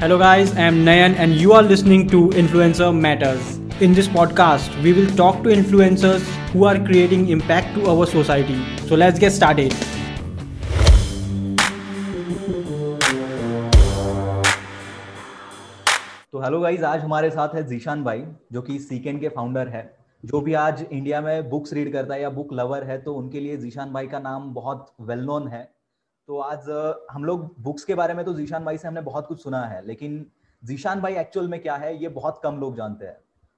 Hello, guys, I am Nayan, and you are listening to Influencer Matters. In this podcast, we will talk to influencers who are creating impact to our society. So, let's get started. तो hello guys आज हमारे साथ है जीशान भाई जो कि सीकेंड के founder है जो भी आज इंडिया में बुक्स रीड करता है या बुक लवर है तो उनके लिए जीशान भाई का नाम बहुत वेल नोन है तो आज हम लोग बुक्स के बारे में तो जीशान भाई से हमने बहुत कुछ सुना है लेकिन जीशान भाई एक्चुअल में क्या है ये बहुत कम लोग जानते हैं।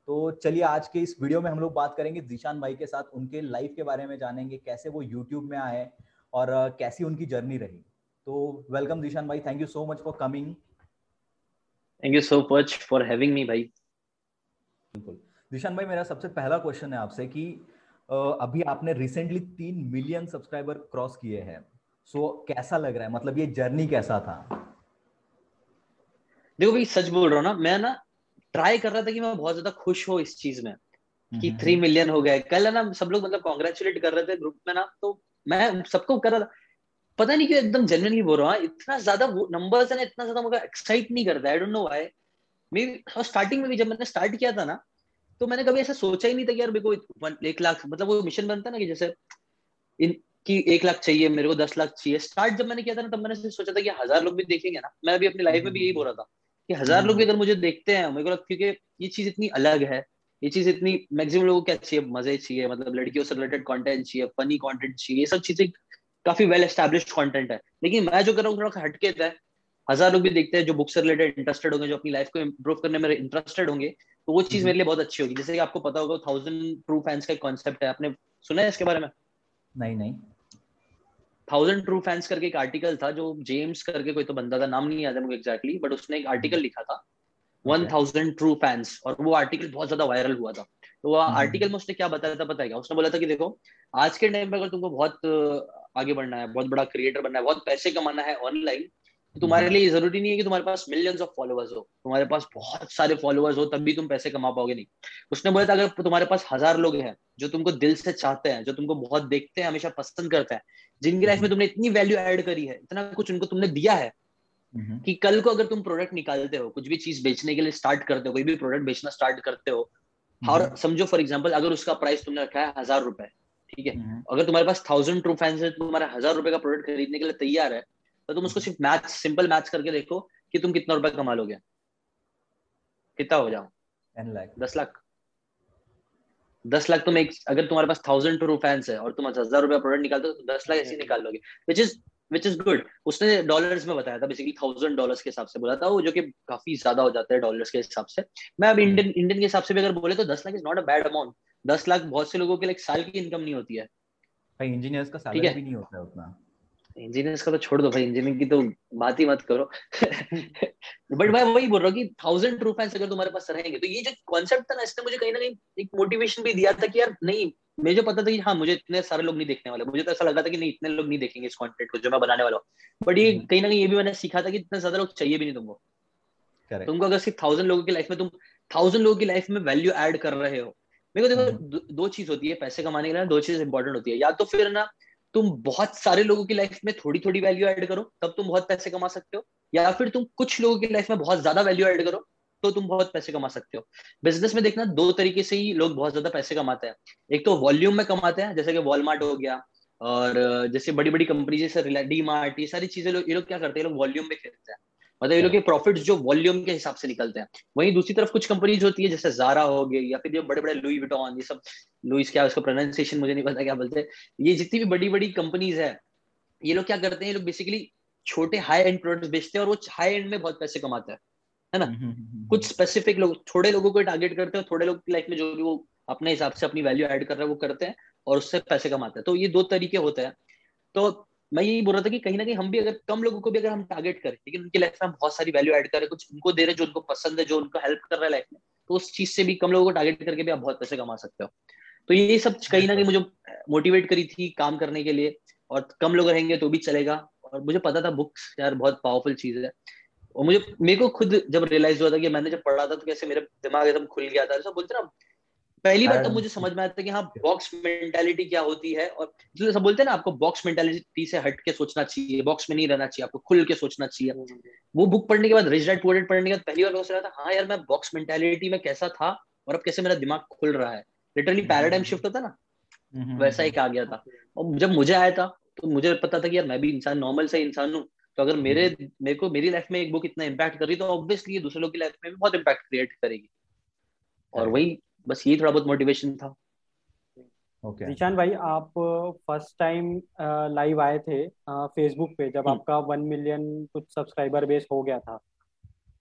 तो चलिए आज के इस वीडियो में हम लोग बात करेंगे जीशान भाई के साथ उनके लाइफ के बारे में जानेंगे कैसे वो यूट्यूब में आए और कैसी उनकी जर्नी रही। तो वेलकम जीशान भाई thank you so much for coming thank you so much for having me भाई। बिल्कुल। जीशान भाई मेरा सबसे पहला क्वेश्चन है आपसे कि अभी आपने रिसेंटली तीन मिलियन सब्सक्राइबर क्रॉस किए हैं। सो so, कैसा लग रहा है? मतलब ये जर्नी कैसा था? देखो भाई सच बोल रहा हूँ ना मैं ना ट्राई कर रहा था कि मैं बहुत ज़्यादा खुश हो इस चीज़ में कि थ्री हम्म, मिलियन। हो गए। कल है ना सब लोग मतलब कॉन्ग्रेचुलेट कर रहे थे ग्रुप में ना तो मैं सबको कर रहा था। पता नहीं क्यों एकदम जेन्युइन ही बोल रहा हूँ इतना ज़्यादा नंबर्स है ना इतना ज़्यादा मुझे एक्साइट नहीं करता। आई डोंट नो व्हाई मे स्टार्टिंग में भी जब मैंने स्टार्ट किया था ना तो मैंने कभी ऐसा सोचा ही नहीं था कि यार मेरे को एक लाख मतलब वो मिशन बनता ना कि जैसे इन कि एक लाख चाहिए मेरे को दस लाख चाहिए। स्टार्ट जब मैंने किया था ना तब मैंने सोचा था कि हज़ार लोग भी देखेंगे ना। मैं अभी अपनी लाइफ में भी यही बोल रहा था कि हज़ार लोग भी अगर मुझे देखते हैं मेरे को लगता क्योंकि ये चीज़ इतनी अलग है। ये चीज़ इतनी मैक्सिमम लोगों को क्या चाहिए? मज़े चाहिए मतलब लड़कियों से रिलेटेड कंटेंट चाहिए फनी कंटेंट चाहिए ये सब चीज़ें काफ़ी वेल एस्टेब्लिश कंटेंट है। लेकिन मैं जो कर रहा हूँ थोड़ा हटके था हज़ार लोग भी देखते हैं जो बुक से रिलेटेड इंटरेस्टेड होंगे जो अपनी लाइफ को इम्प्रूव करने में इंटरेस्टेड होंगे तो वो चीज़ हम्म। मेरे लिए बहुत अच्छी होगी। जैसे कि आपको पता होगा थाउज़ेंड ट्रू फैंस का कॉन्सेप्ट है। आपने सुना है इसके बारे में? नहीं नहीं थाउज़ेंड ट्रू फैंस करके एक आर्टिकल था जो जेम्स करके कोई तो बंदा था नाम नहीं याद है मुझे एग्जैक्टली बट उसने एक आर्टिकल। लिखा था वन थाउज़ेंड ट्रू फैंस और वो आर्टिकल बहुत ज़्यादा वायरल हुआ था तो वो आर्टिकल हम्म। में उसने क्या बताया था पता है क्या उसने बोला था कि देखो आज के टाइम पे अगर तुमको बहुत आगे बढ़ना है बहुत बड़ा क्रिएटर बनना है बहुत पैसे कमाना है ऑनलाइन तुम्हारे हम्म। लिए ज़रूरी नहीं है कि तुम्हारे पास मिलियंस ऑफ़ फॉलोअर्स हो तुम्हारे पास बहुत सारे फॉलोअर्स हो तब भी तुम पैसे कमा पाओगे नहीं उसने बोला था अगर तुम्हारे पास हज़ार लोग हैं जो तुमको दिल से चाहते हैं जो तुमको बहुत देखते हैं हमेशा पसंद करते हैं जिनकी लाइफ में तुमने इतनी वैल्यू एड करी है इतना कुछ उनको तुमने दिया है हम्म। कि कल को अगर तुम प्रोडक्ट निकालते हो कुछ भी चीज़ बेचने के लिए स्टार्ट करते हो कोई भी प्रोडक्ट बेचना स्टार्ट करते हो और हम्म। समझो फॉर एग्ज़ाम्पल अगर उसका प्राइस तुमने रखा है हज़ार रुपए ठीक है हम्म। अगर तुम्हारे पास थाउज़ेंड ट्रू फैंस है तुम्हारा हज़ार रुपए का प्रोडक्ट खरीदने के लिए तैयार है तो तुम उसको सिर्फ़ मैच सिंपल मैच करके देखो कि तुम कितना रुपए कमा लोगे। कितना हो जाओ दस लाख। दस लाख तुम एक अगर तुम्हारे पास थाउज़ेंड ट्रू फैंस है और तुम हज़ार रुपया प्रोडक्ट निकालते हो तो दस लाख ऐसे निकाल लोगे। Which is which is good उसने डॉलर्स में बताया था बेसिकली थाउज़ेंड डॉलर्स के हिसाब से बोला था वो जो कि काफ़ी ज़्यादा हो जाता है डॉलर्स के हिसाब से। मैं अब इंडियन हम्म। इंडियन के हिसाब से भी अगर बोले तो दस lakh is not a bad amount दस लाख बहुत से लोगों के लिए साल की इनकम नहीं होती है। इंजीनियर्स का सैलरी भी नहीं होता है उतना। इंजीनियर्स का तो छोड़ दो भाई इंजीनियरिंग की तो बात ही मत करो। बट मैं वही बोल रहा हूँ कि थाउज़ेंड ट्रू फैंस अगर तुम्हारे पास रहेंगे तो ये जो कॉन्सेप्ट था ना इसने मुझे कहीं ना कहीं एक मोटिवेशन भी दिया था कि यार नहीं मुझे जो पता था कि हाँ मुझे इतने सारे लोग नहीं देखने वाले। मुझे तो ऐसा लगा था कि नहीं इतने लोग नहीं देखेंगे इस कंटेंट को जो मैं बनाने वाला हूँ। बट ये हम्म। कहीं ना कहीं ये भी मैंने सीखा था कि इतने ज़्यादा लोग चाहिए भी नहीं तुमको। तुमको अगर सिर्फ़ थाउज़ेंड लोगों की लाइफ में तुम थाउज़ेंड लोगों की लाइफ में वैल्यू एड कर रहे हो मेरे को देखो हम्म। दो चीज़ होती है पैसे कमाने के लिए दो चीज़ इंपॉर्टेंट होती है। या तो फिर ना तुम बहुत सारे लोगों की लाइफ में थोड़ी थोड़ी वैल्यू ऐड करो, तब तुम बहुत पैसे कमा सकते हो। या फिर तुम कुछ लोगों की लाइफ में बहुत ज़्यादा वैल्यू ऐड करो तो तुम बहुत पैसे कमा सकते हो। बिज़नेस में देखना, दो तरीके से ही लोग बहुत ज़्यादा पैसे कमाते हैं। एक तो वॉल्यूम में कमाते हैं, जैसे कि वॉलमार्ट हो गया, और जैसे बड़ी बड़ी कंपनी जैसे डी मार्ट ये सारी चीज़ें लोग ये लोग क्या करते हैं? लोग वॉल्यूम में खेलते हैं। मतलब ये लोग के प्रॉफिट जो वॉल्यूम के हिसाब से निकलते हैं। वहीं दूसरी तरफ़ कुछ कंपनीज़ होती है जैसे जारा हो गई या फिर जो बड़े बड़े लुई विटॉन ये सब लुइस क्या उसका प्रोनाउंसिएशन मुझे नहीं पता क्या बोलते हैं। ये जितनी भी बड़ी बड़ी कंपनीज़ है ये लोग क्या करते हैं ये लोग बेसिकली छोटे हाई एंड प्रोडक्ट्स बेचते हैं और वो हाई एंड में बहुत पैसे कमाते हैं है ना? हम्म, हम्म, हम्म, कुछ स्पेसिफिक लोग थोड़े लोगों को टारगेट करते हैं थोड़े लोग की लाइफ में जो भी वो अपने हिसाब से अपनी वैल्यू ऐड कर रहे हैं वो करते हैं और उससे पैसे कमाते हैं। तो ये दो तरीके होते हैं। तो मैं यही बोल रहा था कि कहीं ना कहीं हम भी अगर कम लोगों को भी अगर हम टारगेट करें लेकिन उनकी लाइफ में हम बहुत सारी वैल्यू ऐड करें कुछ उनको दे रहे जो उनको पसंद है, जो उनको हेल्प कर रहा है लाइफ में तो उस चीज़ से भी कम लोगों को टारगेट करके भी आप बहुत पैसे कमा सकते हो। तो ये सब कहीं ना कहीं मुझे मोटिवेट करी थी काम करने के लिए, और कम लोग रहेंगे तो भी चलेगा, और मुझे पता था बुक्स यार बहुत पावरफुल चीज़ है। और मुझे, मेरे को खुद जब रियलाइज़ हुआ था कि मैंने जब पढ़ा था तो कैसे मेरा दिमाग एकदम खुल गया था बोलते ना पहली बार तब मुझे समझ में आता है कि हाँ बॉक्स मेंटालिटी क्या होती है और जो सब बोलते हैं ना आपको बॉक्स मेंटालिटी से हट के सोचना चाहिए बॉक्स में नहीं रहना चाहिए आपको खुल के सोचना चाहिए। वो बुक पढ़ने के बाद रिच डैड पुअर पढ़ने के बाद पहली बार मैं सोच रहा था हाँ यार मैं बॉक्स मेंटालिटी में कैसा था और अब कैसे मेरा दिमाग खुल रहा है। लिटरली पैराडाइम शिफ्ट होता ना हम्म, वैसा एक आ गया था। और जब मुझे आया था तो मुझे पता था कि यार मैं भी इंसान नॉर्मल से इंसान हूँ। तो अगर मेरे मेरे को मेरी लाइफ में एक बुक इतना इम्पैक्ट करी तो ऑब्वियसली दूसरे लोग की लाइफ में भी बहुत इम्पैक्ट क्रिएट करेगी। और वही बस ये थोड़ा बहुत मोटिवेशन था। Okay okay. भाई आप फ़र्स्ट टाइम लाइव आए थे फेसबुक पे जब हम्म। आपका वन मिलियन कुछ सब्सक्राइबर बेस हो गया था।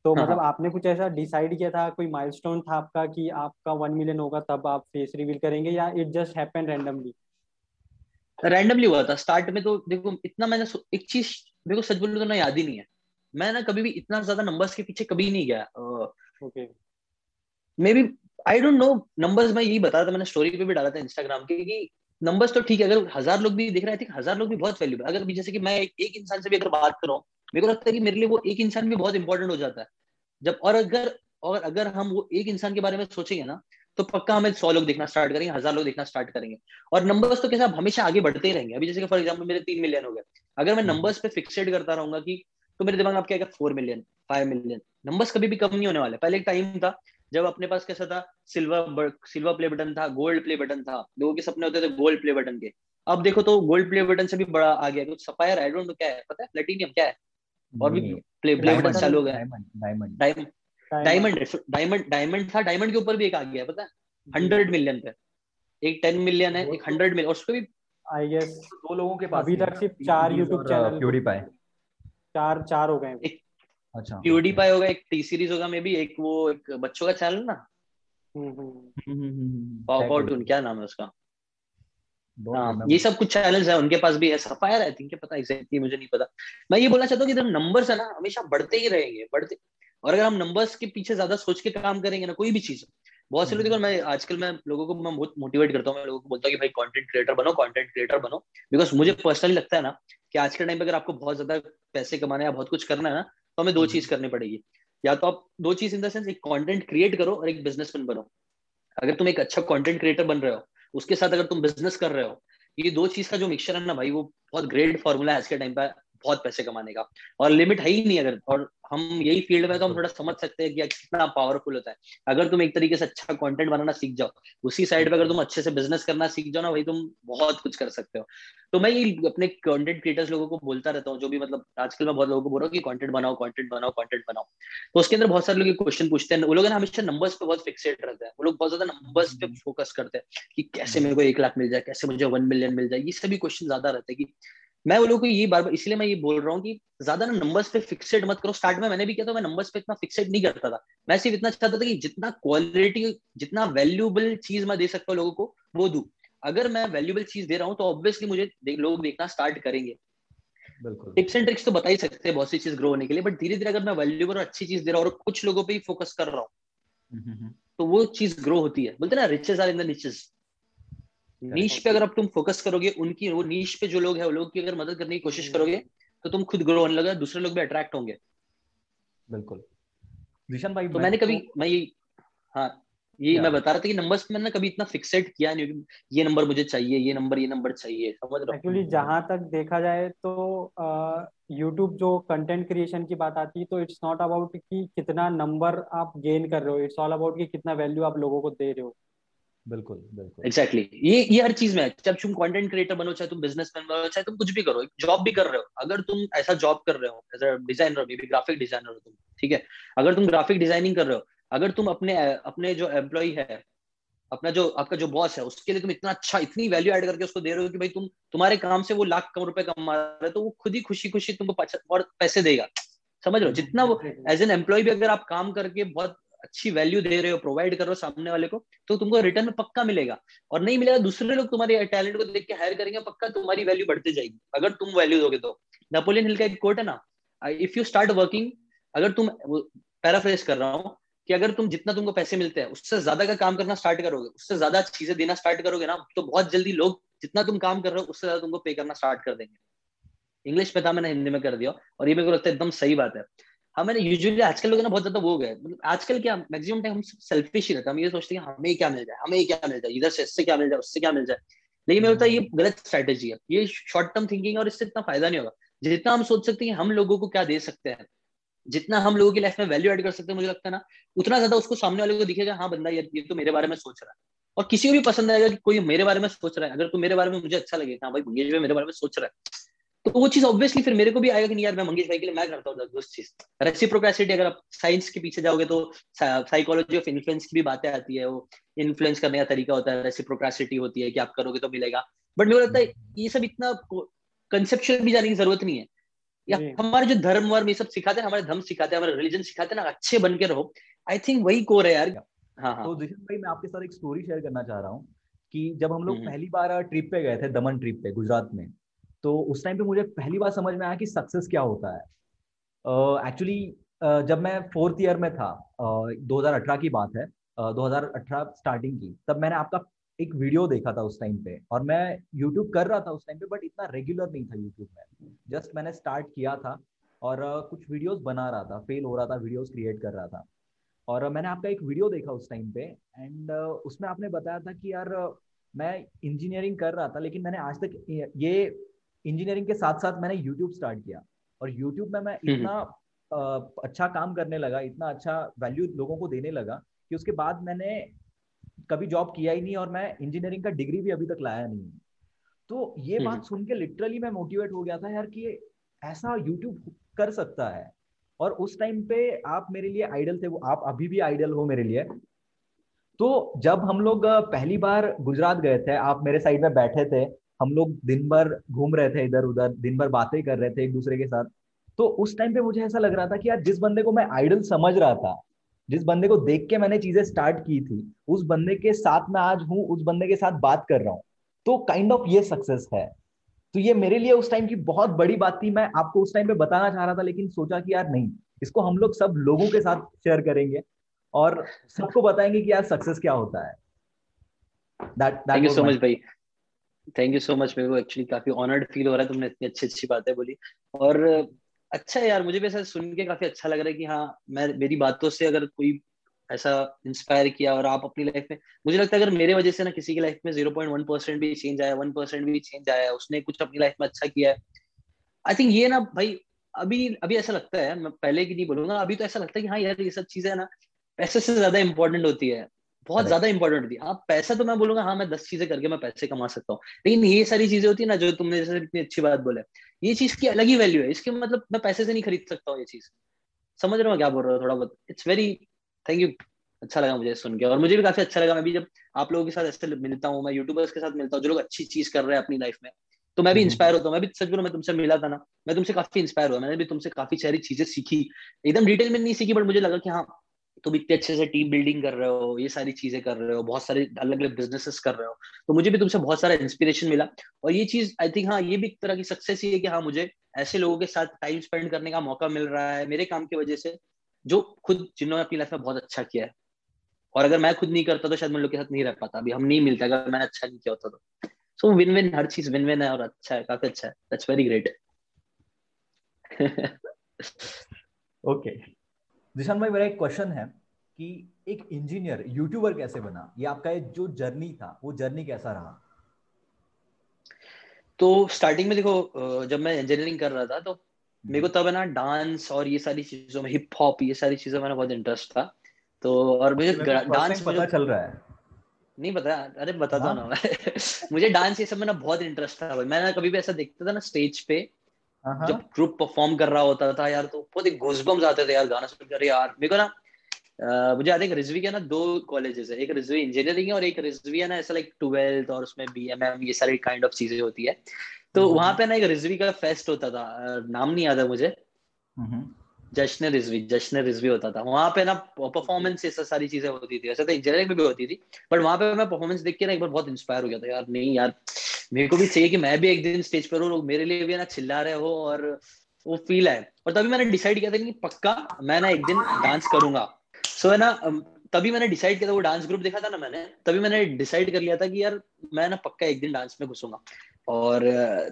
तो हाँ, मतलब हाँ। आपने कुछ ऐसा डिसाइड किया था कोई माइलस्टोन था आपका कि आपका वन मिलियन होगा तब आप फेस रिवील करेंगे या it just happen randomly randomly हुआ था। स्टार्ट में तो देखो इतना मैंने एक चीज़ देखो सच बोलूँ तो ना याद ही नहीं है। मैं ना कभी भी इतना ज़्यादा नंबर्स के पीछे कभी नहीं गया। Okay maybe I don't know numbers मैं यही बता था मैंने स्टोरी पे भी डाला था इंस्टाग्राम के कि नंबर्स तो ठीक है अगर हज़ार लोग भी देख रहे हैं हज़ार लोग भी बहुत वैल्यूबल अगर भी जैसे कि मैं एक, एक इंसान से भी अगर बात करूँ मेरे को लगता है कि मेरे लिए वो एक इंसान भी बहुत इंपॉर्टेंट हो जाता है। जब और अगर और अगर हम वो एक इंसान के बारे में सोचेंगे ना तो पक्का हमें सौ लोग देखना स्टार्ट करेंगे हज़ार लोग देखना स्टार्ट करेंगे। और नंबर्स तो कैसे आप हमेशा आगे बढ़ते ही रहेंगे। अभी जैसे कि फॉर एग्ज़ाम्पल मेरे तीन मिलियन हो गए। अगर मैं नंबर्स हम्म। पे फिक्सेड करता रहूँगा कि तो मेरे दिमाग में क्या four million five million numbers कभी भी कम नहीं होने वाले। पहले एक टाइम था जब अपने पास कैसा था? सिल्वर सिल्वर प्ले बटन था गोल्ड प्ले बटन था। लोगों के सपने होते थे गोल्ड प्ले बटन के। अब देखो तो गोल्ड प्ले बटन से भी बड़ा आ गया। कुछ सफायर आई डोंट नो क्या है। पता है? प्लेटिनियम क्या है? और भी प्ले प्ले बटन चालू हो गया। डायमंड डायमंड डायमंड डायमंड था। डायमंड के ऊपर भी एक आ गया पता है? हंड्रेड मिलियन पे। एक टेन मिलियन है एक हंड्रेड मिलियन उस पर भी आई गेस दो लोगों के पास अभी तक सिर्फ़ चार यूट्यूब चैनल प्यूरीफाई चार चार हो गए। अच्छा। प्यूरीफाई होगा एक टी सीरीज़ होगा मे बी एक वो एक बच्चों का चैनल ना? पावरटून क्या नाम है उसका? हाँ ये सब कुछ चैनल्स है उनके पास भी है सफायर आई थिंक पता एग्जैक्टली मुझे नहीं पता। मैं ये बोलना चाहता हूँ कि नंबर्स है ना हमेशा बढ़ते ही रहेंगे बढ़ते और अगर हम नंबर्स के पीछे ज़्यादा सोच के काम करेंगे ना कोई भी चीज़ बहुत से लोग देखो हम्म। मैं आजकल मैं लोगों को मैं बहुत मोटिवेट करता हूँ मैं लोगों को बोलता हूँ कि भाई कंटेंट क्रिएटर बनो कंटेंट क्रिएटर बनो। बिकॉज़ मुझे पर्सनली लगता है ना कि आज के टाइम पे अगर आपको बहुत ज़्यादा पैसे कमाना या बहुत कुछ करना है ना तो हमें दो हम्म। चीज़ करनी पड़ेगी। या तो आप दो चीज़ इन द सेंस एक कंटेंट क्रिएट करो और एक बिजनेसमैन बनो। अगर तुम एक अच्छा कंटेंट क्रिएटर बन रहे हो उसके साथ अगर तुम बिज़नेस कर रहे हो ये दो चीज़ का जो मिक्सचर है ना भाई वो बहुत ग्रेट फॉर्मूला है आज के टाइम पे बहुत पैसे कमाने का। और लिमिट है ही नहीं अगर और हम यही फ़ील्ड में तो हम थोड़ा समझ सकते हैं कि कितना पावरफुल होता है। अगर तुम एक तरीके से अच्छा कंटेंट बनाना सीख जाओ उसी साइड पे अगर तुम अच्छे से बिज़नेस करना सीख जाओ ना भाई तुम बहुत कुछ कर सकते हो। तो मैं ये अपने कंटेंट क्रिएटर्स लोगों को बोलता रहता हूँ जो भी मतलब आजकल मैं बहुत लोगों को बोल रहा हूँ कि कंटेंट बनाओ कंटेंट बनाओ कंटेंट बनाओ। तो उसके अंदर बहुत सारे लोग क्वेश्चन पूछते हैं। वो लोग हमेशा नंबर्स पे बहुत फिक्सेड रहते हैं। वो लोग बहुत ज़्यादा नंबर्स पे फोकस करते हैं कि कैसे मेरे को एक लाख मिल जाए कैसे मुझे वन मिलियन मिल जाए ये सभी क्वेश्चन ज़्यादा रहते हैं कि मैं वो लोग को ये बार बार इसलिए मैं ये बोल रहा हूँ कि ज़्यादा ना नंबर्स पे फिक्सेड मत करो। स्टार्ट में मैंने भी किया तो मैं नंबर्स पे इतना फिक्सेड नहीं करता था। मैं सिर्फ़ इतना चाहता था कि जितना क्वालिटी जितना वैल्यूबल चीज़ मैं दे सकता हूँ लोगों को वो दू। अगर मैं वैल्यूबल चीज़ दे रहा हूँ तो ऑब्वियसली मुझे लोग देखना स्टार्ट करेंगे। टिप्स एंड ट्रिक्स तो बता ही सकते हैं बहुत सी चीज़ ग्रो होने के लिए बट धीरे धीरे अगर मैं वैल्यूबल और अच्छी चीज़ दे रहा हूँ और कुछ लोगों पर ही फोकस कर रहा हूँ हम्म, हम्म, हम्म। तो वो चीज़ ग्रो होती है। बोलते ना riches are in the niches niche पे अगर आप तुम फोकस करोगे उनकी वो नीच पे जो लोग है वो लोग की अगर मदद करने की कोशिश करोगे तो तुम खुद ग्रो होने लगा दूसरे लोग भी अट्रैक्ट होंगे। बिल्कुल। विशन भाई तो मैंने कभी तो... मैं ये हाँ ये मैं बता रहा था कि नंबर्स मैंने कभी इतना फिक्सेड किया नहीं ये नंबर मुझे चाहिए ये नंबर ये नंबर चाहिए समझ रहा एक्चुअली जहाँ तक देखा जाए तो यूट्यूब जो कंटेंट क्रिएशन की बात आती है तो इट्स नॉट अबाउट कि कितना नंबर आप गेन कर रहे हो इट्स ऑल अबाउट कि कितना वैल्यू आप लोगों को दे रहे हो। बिल्कुल बिल्कुल। Exactly exactly. ये ये हर चीज़ में है। जब तुम कंटेंट क्रिएटर बनो चाहे तुम बिजनेसमैन बनो चाहे तुम कुछ भी करो जॉब भी कर रहे हो। अगर तुम ऐसा जॉब कर रहे हो as a designer maybe graphic designer हो तुम ठीक है? अगर तुम ग्राफिक डिज़ाइनिंग कर रहे हो अगर तुम अपने अपने जो एम्प्लॉय है अपना जो आपका जो बॉस है उसके लिए तुम इतना अच्छा इतनी वैल्यू ऐड करके उसको दे रहे हो कि भाई तुम तुम्हारे काम से वो लाख कम रुपए कमा रहे हो तो वो खुद ही खुशी खुशी तुमको और पैसे देगा। समझ रहे हो? जितना वो एज एन एम्प्लॉय भी अगर आप काम करके बहुत अच्छी वैल्यू दे रहे हो प्रोवाइड कर रहे हो सामने वाले को तो तुमको रिटर्न में पक्का मिलेगा। और नहीं मिलेगा, दूसरे लोग तुम्हारे टैलेंट को देख के हायर करेंगे, पक्का तुम्हारी वैल्यू बढ़ती जाएगी। अगर तुम वैल्यू दोगे तो। नेपोलियन हिल का एक कोट है ना इफ़ यू स्टार्ट वर्किंग अगर तुम पैराफ्रेस कर रहा हूँ, कि अगर तुम जितना तुमको पैसे मिलते हैं, उससे ज़्यादा का काम करना स्टार्ट करोगे, उससे ज़्यादा चीज़ें देना स्टार्ट करोगे ना तो बहुत जल्दी लोग जितना तुम काम कर रहे हो, उससे ज़्यादा तुमको पे करना स्टार्ट कर देंगे। इंग्लिश में था मैंने हिंदी में कर दिया, और ये मेरे को लगता है एकदम सही बात है। हाँ मैंने यूजुअली आजकल लोग ना बहुत ज़्यादा वो हो गए मतलब आजकल क्या मैक्सिमम टाइम हम सेल्फिश ही रहते हैं। हम ये सोचते हैं हमें क्या मिल जाए हमें क्या मिल जाए इधर से इससे क्या मिल जाए उससे क्या मिल जाए। लेकिन मेरे होता है ये गलत स्ट्रैटेजी है। ये शॉर्ट टर्म थिंकिंग है और इससे इतना फ़ायदा नहीं होगा। जितना हम सोच सकते हैं हम लोगों को क्या दे सकते हैं जितना हम लोगों की लाइफ में वैल्यू एड कर सकते हैं मुझे लगता है ना उतना ज़्यादा उसको सामने वाले को दिखेगा हाँ बंदा ये, ये तो मेरे बारे में सोच रहा है। और किसी को भी पसंद आएगा कि कोई मेरे बारे में सोच रहा है। अगर तू मेरे बारे में मुझे अच्छा लगे हाँ भाई मंगेश भाई मेरे बारे में सोच रहा है। तो वो चीज़ ऑब्वियसली फिर मेरे को भी आएगा कि नहीं यार मैं मंगेश भाई के लिए मैं करता हूँ उस चीज़ रेसिप्रोकेसिटी अगर आप साइंस के पीछे जाओगे तो साइकोलॉजी ऑफ़ इन्फ्लुएंस की भी बातें आती है वो इन्फ्लुएंस करने का तरीका होता है रेसिप्रोकेसिटी होती है कि आप करोगे तो मिलेगा। बट मेरे को लगता है ये सब इतना कंसेप्चुअल भी जाने की ज़रूरत नहीं है। या हमारे जो धर्म वर्म ये सब सिखाते हैं हमारे धर्म सिखाते हैं हमारे रिलीजन सिखाते हैं ना अच्छे बन के रहो। आई थिंक वही कोर है यार। हाँ हाँ। तो दिशन भाई मैं आपके साथ एक स्टोरी शेयर करना चाह रहा हूँ कि जब हम लोग हम्म। पहली बार ट्रिप पे गए थे दमन ट्रिप पे गुजरात में तो उस टाइम पे मुझे पहली बार समझ में आया कि सक्सेस क्या होता है। एक्चुअली uh, uh, जब मैं फोर्थ ईयर में था uh, 2018 की बात है uh, 2018 स्टार्टिंग की तब मैंने आपका एक वीडियो देखा था उस टाइम पे और मैं यूट्यूब कर रहा था उस टाइम पे बट इतना रेगुलर नहीं था यूट्यूब में। जस्ट मैंने स्टार्ट किया था और uh, कुछ वीडियोस बना रहा था फेल हो रहा था वीडियोस क्रिएट कर रहा था। और uh, मैंने आपका एक वीडियो देखा उस टाइम पे एंड uh, उसमें आपने बताया था कि यार मैं इंजीनियरिंग कर रहा था लेकिन मैंने आज तक ये इंजीनियरिंग के साथ साथ मैंने यूट्यूब स्टार्ट किया और यूट्यूब में मैं हम्म, हम्म। इतना अच्छा काम करने लगा इतना अच्छा वैल्यू लोगों को देने लगा कि उसके बाद मैंने कभी जॉब किया ही नहीं और मैं इंजीनियरिंग का डिग्री भी अभी तक लाया नहीं तो ये हम्म, बात हम्म। सुन के लिटरली मैं मोटिवेट हो गया था यार कि ऐसा यूट्यूब कर सकता है और उस टाइम पे आप मेरे लिए आइडल थे वो आप अभी भी आइडल हो मेरे लिए तो जब हम लोग पहली बार गुजरात गए थे आप मेरे साइड में बैठे थे हम लोग दिन भर घूम रहे थे इधर उधर दिन भर बातें कर रहे थे एक दूसरे के साथ। तो उस टाइम पे मुझे ऐसा लग रहा था कि यार जिस बंदे को मैं आइडल समझ रहा था जिस बंदे को देख के मैंने चीज़ें स्टार्ट की थी उस बंदे के साथ मैं आज हूँ उस बंदे के साथ बात कर रहा हूँ तो काइंड ऑफ़ ये सक्सेस है। तो ये मेरे लिए उस टाइम की बहुत बड़ी बात थी। मैं आपको उस टाइम पे बताना चाह रहा था लेकिन सोचा कि यार नहीं इसको हम लोग सब लोगों के साथ शेयर करेंगे और सबको बताएँगे कि यार सक्सेस क्या होता है। थैंक यू सो मच भाई। थैंक यू सो मच मेरे को एक्चुअली काफ़ी ऑनर्ड फील हो रहा है तुमने इतनी अच्छी अच्छी बातें बोली। और अच्छा यार, मुझे भी ऐसा सुन के काफ़ी अच्छा लग रहा है कि हाँ मैं, मेरी बातों से अगर कोई ऐसा इंस्पायर किया और आप अपनी लाइफ में, मुझे लगता है अगर मेरे वजह से ना किसी की लाइफ में ज़ीरो पॉइंट वन परसेंट भी चेंज आया वन परसेंट भी चेंज आया, उसने कुछ अपनी लाइफ में अच्छा किया है आई थिंक ये ना भाई, अभी अभी ऐसा लगता है, मैं पहले की नहीं बोलूँगा, अभी तो ऐसा लगता है कि हाँ यार, ये सब चीज़ें ना, पैसे से ज़्यादा इंपॉर्टेंट होती है। बहुत ज़्यादा इंपॉर्टेंट होती है हाँ पैसा तो मैं बोलूँगा हाँ मैं दस चीज़ें करके मैं पैसे कमा सकता हूँ। लेकिन ये सारी चीज़ें होती है ना जो तुमने जैसे इतनी अच्छी बात बोले ये चीज़ की अलग ही वैल्यू है। इसके मतलब मैं पैसे से नहीं खरीद सकता हूँ ये चीज़। समझ रहा हूँ क्या बोल रहा हूँ? थोड़ा बहुत। इट्स वेरी थैंक यू अच्छा लगा मुझे सुन के। और मुझे भी काफ़ी अच्छा लगा। मैं भी जब आप लोगों के साथ ऐसे मिलता हूँ मैं यूट्यूबर्स के साथ मिलता हूँ जो लोग अच्छी चीज़ कर रहे हैं अपनी लाइफ में तो मैं भी इंस्पायर हम्म। होता हूँ। मैं भी सच बोलूँ मैं तुमसे मिला था ना मैं तुमसे काफ़ी इंस्पायर हुआ। मैंने भी तुमसे काफ़ी सारी चीज़ें सीखी। एकदम डिटेल में नहीं सीखी बट मुझे लगा कि हाँ तुम इतने अच्छे से टीम बिल्डिंग कर रहे हो, ये सारी चीज़ें कर रहे हो, बहुत सारे अलग अलग बिजनेसेस कर रहे हो तो मुझे भी तुमसे बहुत सारा इंस्पिरेशन मिला। और ये चीज़ आई थिंक हाँ ये भी एक तरह की सक्सेस ही है कि हाँ मुझे ऐसे लोगों के साथ टाइम स्पेंड करने का मौका मिल रहा है, मेरे काम की वजह से, जो खुद, जिन्होंने अपनी लाइफ में बहुत अच्छा किया है। और अगर मैं खुद नहीं करता तो शायद मैं लोग के साथ नहीं रह पाता, अभी हम नहीं मिलते, अगर मैंने अच्छा नहीं किया होता तो। सो विन विन हर चीज़ विन विन है और अच्छा है, काफ़ी अच्छा है that's very great okay Zeeshan भाई मेरा एक क्वेश्चन है कि एक इंजीनियर यूट्यूबर कैसे बना? ये आपका ये जो जर्नी था वो जर्नी कैसा रहा? तो स्टार्टिंग में देखो जब मैं इंजीनियरिंग कर रहा था तो मेरे को हम्म। तब है ना डांस और ये सारी चीज़ों में हिप हॉप ये सारी चीज़ों में बहुत इंटरेस्ट था। तो और मुझे डांस पता चल रहा है? नहीं पता अरे बता दो हाँ। ना मुझे डांस ये सब में ना बहुत इंटरेस्ट था भाई। मैं ना कभी भी ऐसा देखता था ना स्टेज पे जब ग्रुप हाँ। परफॉर्म कर रहा होता था यार तो बहुत ही घुसबम्स आते थे यार गाना सुनकर यार मेरे को ना मुझे याद है रिजवी के ना दो कॉलेजेस है एक रिजवी इंजीनियरिंग है और एक रिजवी है ना ऐसा लाइक ट्वेल्थ और उसमें बी एम एम ये सारी काइंड ऑफ़ चीज़ें होती है तो हम्म। वहाँ पे ना एक रिजवी का फेस्ट होता था नाम नहीं याद है मुझे हम्म। जश्न रिजवी जश्न रिजवी होता था। वहाँ पे ना परफॉर्मेंस ये सारी चीज़ें होती थी। ऐसा तो इंजीनियरिंग में भी होती थी बट वहाँ पे मैं परफॉर्मेंस देख के ना एक बार बहुत इंस्पायर हो गया था। यार नहीं यार, मेरे को भी चाहिए कि मैं भी एक दिन स्टेज पर हूँ लोग मेरे लिए भी ना चिल्ला रहे हो और वो फील है। और तभी मैंने डिसाइड किया था कि पक्का मैं ना एक दिन डांस करूँगा। सो है ना तभी मैंने डिसाइड किया था, वो डांस ग्रुप देखा था ना मैंने, तभी मैंने डिसाइड कर लिया था कि यार मैं ना पक्का एक दिन डांस में घुसूँगा। और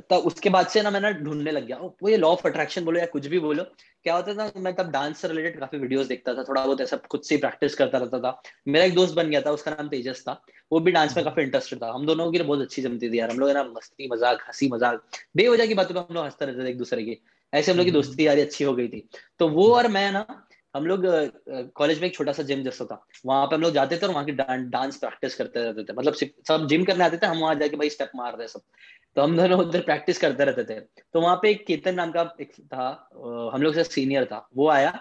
तब उसके बाद से ना मैं ना ढूँढने लग गया वो ये लॉ ऑफ़ अट्रैक्शन बोलो या कुछ भी बोलो क्या होता था मैं तब डांस से रिलेटेड काफ़ी वीडियोस देखता था थोड़ा बहुत ऐसा खुद से प्रैक्टिस करता रहता था। मेरा एक दोस्त बन गया था उसका नाम तेजस था। वो भी डांस में काफ़ी इंटरेस्टेड था। हम दोनों की बहुत अच्छी जमती थी यार। हम लोग ना मस्ती मज़ाक हँसी मज़ाक बेवजह की बातों पर हम लोग हँसते रहते थे एक दूसरे की। ऐसे हम लोग की हम्म। दोस्ती यारी अच्छी हो गई थी। तो वो और मैं ना हम लोग कॉलेज में एक छोटा सा जिम जैसा था। वहाँ पे हम लोग जाते थे और वहाँ की डांस प्रैक्टिस करते रहते थे। मतलब सब जिम करने आते थे, हम वहाँ जाके भाई स्टेप मार रहे सब। तो हम दोनों उधर प्रैक्टिस करते रहते थे। तो वहाँ पे एक केतन नाम का एक था हम लोग से सीनियर था। वो आया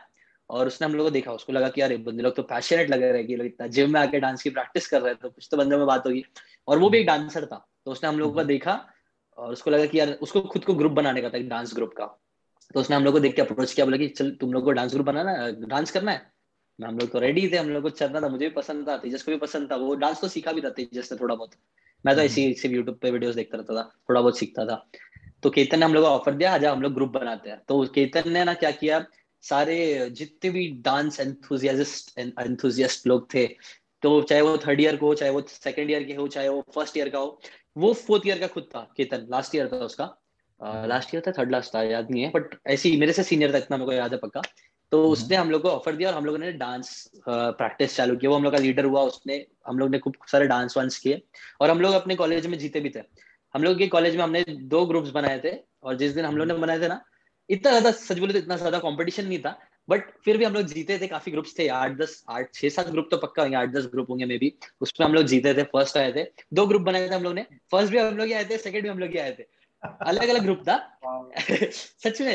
और उसने हम लोग को देखा। उसको लगा कि यार बंदे लोग तो पैशनेट लगे रहे कि इतना जिम में आके डांस की प्रैक्टिस कर रहे थे तो कुछ तो बंदे में बात होगी। और वो भी एक डांसर था। तो उसने हम लोगों को देखा और उसको लगा कि यार, उसको खुद को ग्रुप बनाने का था, एक डांस ग्रुप का। तो उसने हम लोग को देख के अप्रोच किया, बोला कि चल, तुम लोग को डांस ग्रुप बनाना डांस करना है। हम लोग तो रेडी थे, हम लोग को चलना था, मुझे भी पसंद था, तेजस को भी पसंद था, वो डांस तो सीखा भी था तेजस ने थोड़ा बहुत। मैं तो ऐसे सिर्फ़ यूट्यूब पे वीडियोस देखता रहता था, थोड़ा बहुत सीखता था। तो केतन ने हम लोग को ऑफ़र दिया, आजा हम लोग ग्रुप बनाते हैं। तो केतन ने ना क्या किया, सारे जितने भी डांस एंथुजियास्ट एंथुजियास्ट लोग थे तो चाहे वो थर्ड ईयर को चाहे वो सेकंड ईयर के हो, चाहे वो फ़र्स्ट ईयर का हो, वो फोर्थ ईयर का खुद था, केतन लास्ट ईयर था उसका। लास्ट ईयर था थर्ड लास्ट था याद नहीं है बट ऐसे ही मेरे से सीनियर था इतना मेरे को याद है पक्का तो हम्म। उसने हम लोग को ऑफ़र दिया और हम लोगों ने डांस प्रैक्टिस चालू किया वो हम लोग का लीडर हुआ उसने हम लोग ने खूब सारे डांस वांस किए और हम लोग अपने कॉलेज में जीते भी थे हम लोग के कॉलेज में हमने दो ग्रुप्स बनाए थे और जिस दिन हम लोग ने बनाए थे ना इतना ज़्यादा सच बोले तो इतना ज़्यादा कंपटीशन नहीं था बट फिर भी हम लोग जीते थे काफ़ी ग्रुप्स थे आठ दस आठ छह सात ग्रुप तो पक्का होंगे आठ दस ग्रुप होंगे मे बी उसमें हम लोग जीते थे फ़र्स्ट आए थे दो ग्रुप बनाए थे हम लोग ने फ़र्स्ट भी हम लोग ही आए थे सेकंड भी हम लोग ही आए थे अलग अलग ग्रुप था सच में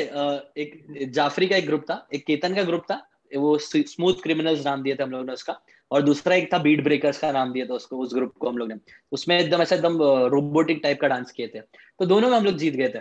एक जाफरी का एक ग्रुप था एक केतन का ग्रुप था वो स्मूथ क्रिमिनल्स नाम दिया था हम लोगों ने उसका और दूसरा एक था बीट ब्रेकर्स का नाम दिया था उसको उस ग्रुप को हम लोग ने। उसमें एकदम ऐसा एकदम रोबोटिक टाइप का डांस किए थे। तो दोनों में हम लोग जीत गए थे।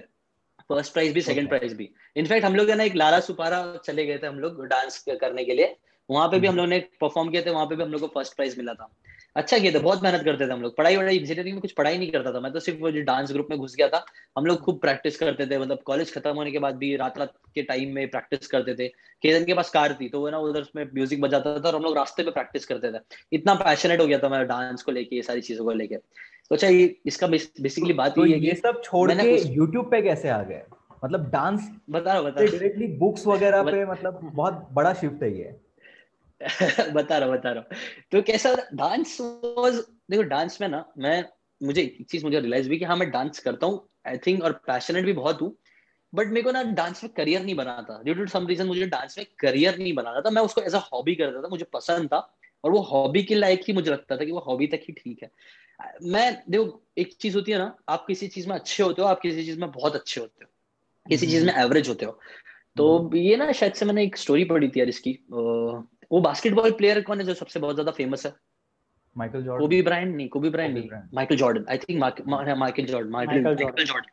फ़र्स्ट प्राइज भी सेकंड प्राइज भी। इनफैक्ट हम लोग ना एक लारा सुपारा चले गए थे हम लोग डांस करने के लिए। वहाँ पे भी हम। लोग ने परफॉर्म किया था वहाँ पे भी हम लोग को फ़र्स्ट प्राइज मिला था। अच्छा किया था बहुत मेहनत करते थे हम लोग। पढ़ाई वढ़ाई इंजीनियरिंग में कुछ पढ़ाई नहीं करता था मैं तो सिर्फ़ वो जो डांस ग्रुप में घुस गया था हम लोग खूब प्रैक्टिस करते थे। मतलब कॉलेज खत्म होने के बाद भी रात रात के टाइम में प्रैक्टिस करते थे। केतन के पास कार थी तो वो ना उधर उसमें म्यूज़िक बजाता था और हम लोग रास्ते पे प्रैक्टिस करते थे। इतना पैशनेट हो गया था मैं डांस को लेके ये सारी चीज़ों को लेके। तो अच्छा ये इसका बेसिकली बात तो ये ये सब छोड़ के यूट्यूब पे कैसे आ गए? मतलब डांस बता रहा बता डायरेक्टली बुक्स वगैरह पे मतलब बहुत बड़ा शिफ्ट है ये। बता रहा बता रहा तो कैसा डांस वाज देखो डांस में ना मैं मुझे एक चीज़ मुझे रियलाइज़ हुई कि हाँ मैं डांस करता हूँ आई थिंक और पैशनेट भी बहुत हूँ बट मेरे को ना डांस में करियर नहीं बनाना था। ड्यू टू सम रीजन मुझे डांस में करियर नहीं बनाना था। मैं उसको एज अ हॉबी करता था मुझे पसंद था और वो हॉबी के लायक ही मुझे लगता था कि वो हॉबी तक ही ठीक है। मैं देखो एक चीज़ होती है ना आप किसी चीज़ में अच्छे होते हो आप किसी चीज़ में बहुत अच्छे होते हो किसी चीज़ में एवरेज होते हो। तो हम्म। ये ना शायद से मैंने एक स्टोरी पढ़ी थी यार इसकी वो बास्केटबॉल प्लेयर कौन है जो सबसे बहुत ज़्यादा फ़ेमस है? माइकल जॉर्डन कोबी ब्रायंट नहीं कोबी ब्रायंट नहीं। Michael Jordan I think Michael Jordan Michael Jordan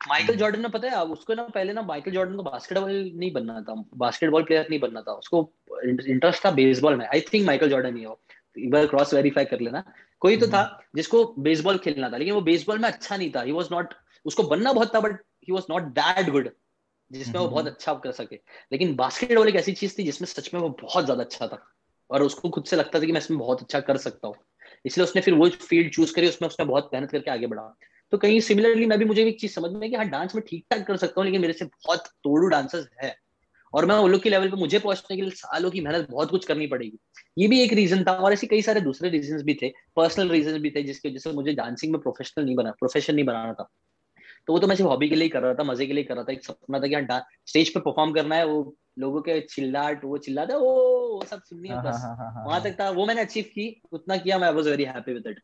Michael Jordan ने पता है उसको ना पहले ना माइकल जॉर्डन को बास्केटबॉल नहीं बनना था बास्केटबॉल प्लेयर नहीं बनना था। उसको इंटरेस्ट था बेसबॉल में। आई थिंक माइकल जॉर्डन ही हो। एक बार क्रॉस वेरीफाई कर लेना। कोई तो था हम्म। जिसको बेसबॉल खेलना था लेकिन वो बेसबॉल में अच्छा नहीं था। ही वाज नॉट उसको बनना बहुत था but he was not that good जिसमें वो बहुत अच्छा कर सके। लेकिन बास्केटबॉल एक ऐसी चीज़ थी जिसमें सच में वो बहुत ज़्यादा अच्छा था। और उसको खुद से लगता था कि मैं इसमें बहुत अच्छा कर सकता हूँ। इसलिए उसने फिर वो फ़ील्ड चूज़ करी उसमें उसने बहुत मेहनत करके आगे बढ़ा। तो कहीं सिमिलरली मैं भी मुझे एक चीज़ समझ में कि हाँ डांस में ठीक ठाक कर सकता हूँ लेकिन मेरे से बहुत तोड़ू डांसर्स है। और मैं उन लोग के लेवल पे मुझे पहुँचने के लिए सालों की मेहनत बहुत कुछ करनी पड़ेगी। ये भी एक रीजन था और ऐसे कई सारे दूसरे रीजन भी थे पर्सनल रीजन भी थे जिसके वजह से मुझे डांसिंग में प्रोफेशनल नहीं बना प्रोफेशन नहीं बनाना था। तो वो तो मैं सिर्फ़ हॉबी के लिए कर रहा था मज़े के लिए कर रहा था। एक सपना था कि हाँ स्टेज पे परफॉर्म करना है वो लोगों के चिल्लाट वो चिल्लाता वो वो सब सुननी है हाँ, बस। हाँ, हाँ, वहाँ तक था वो मैंने अचीव की उतना किया मैं was very happy with it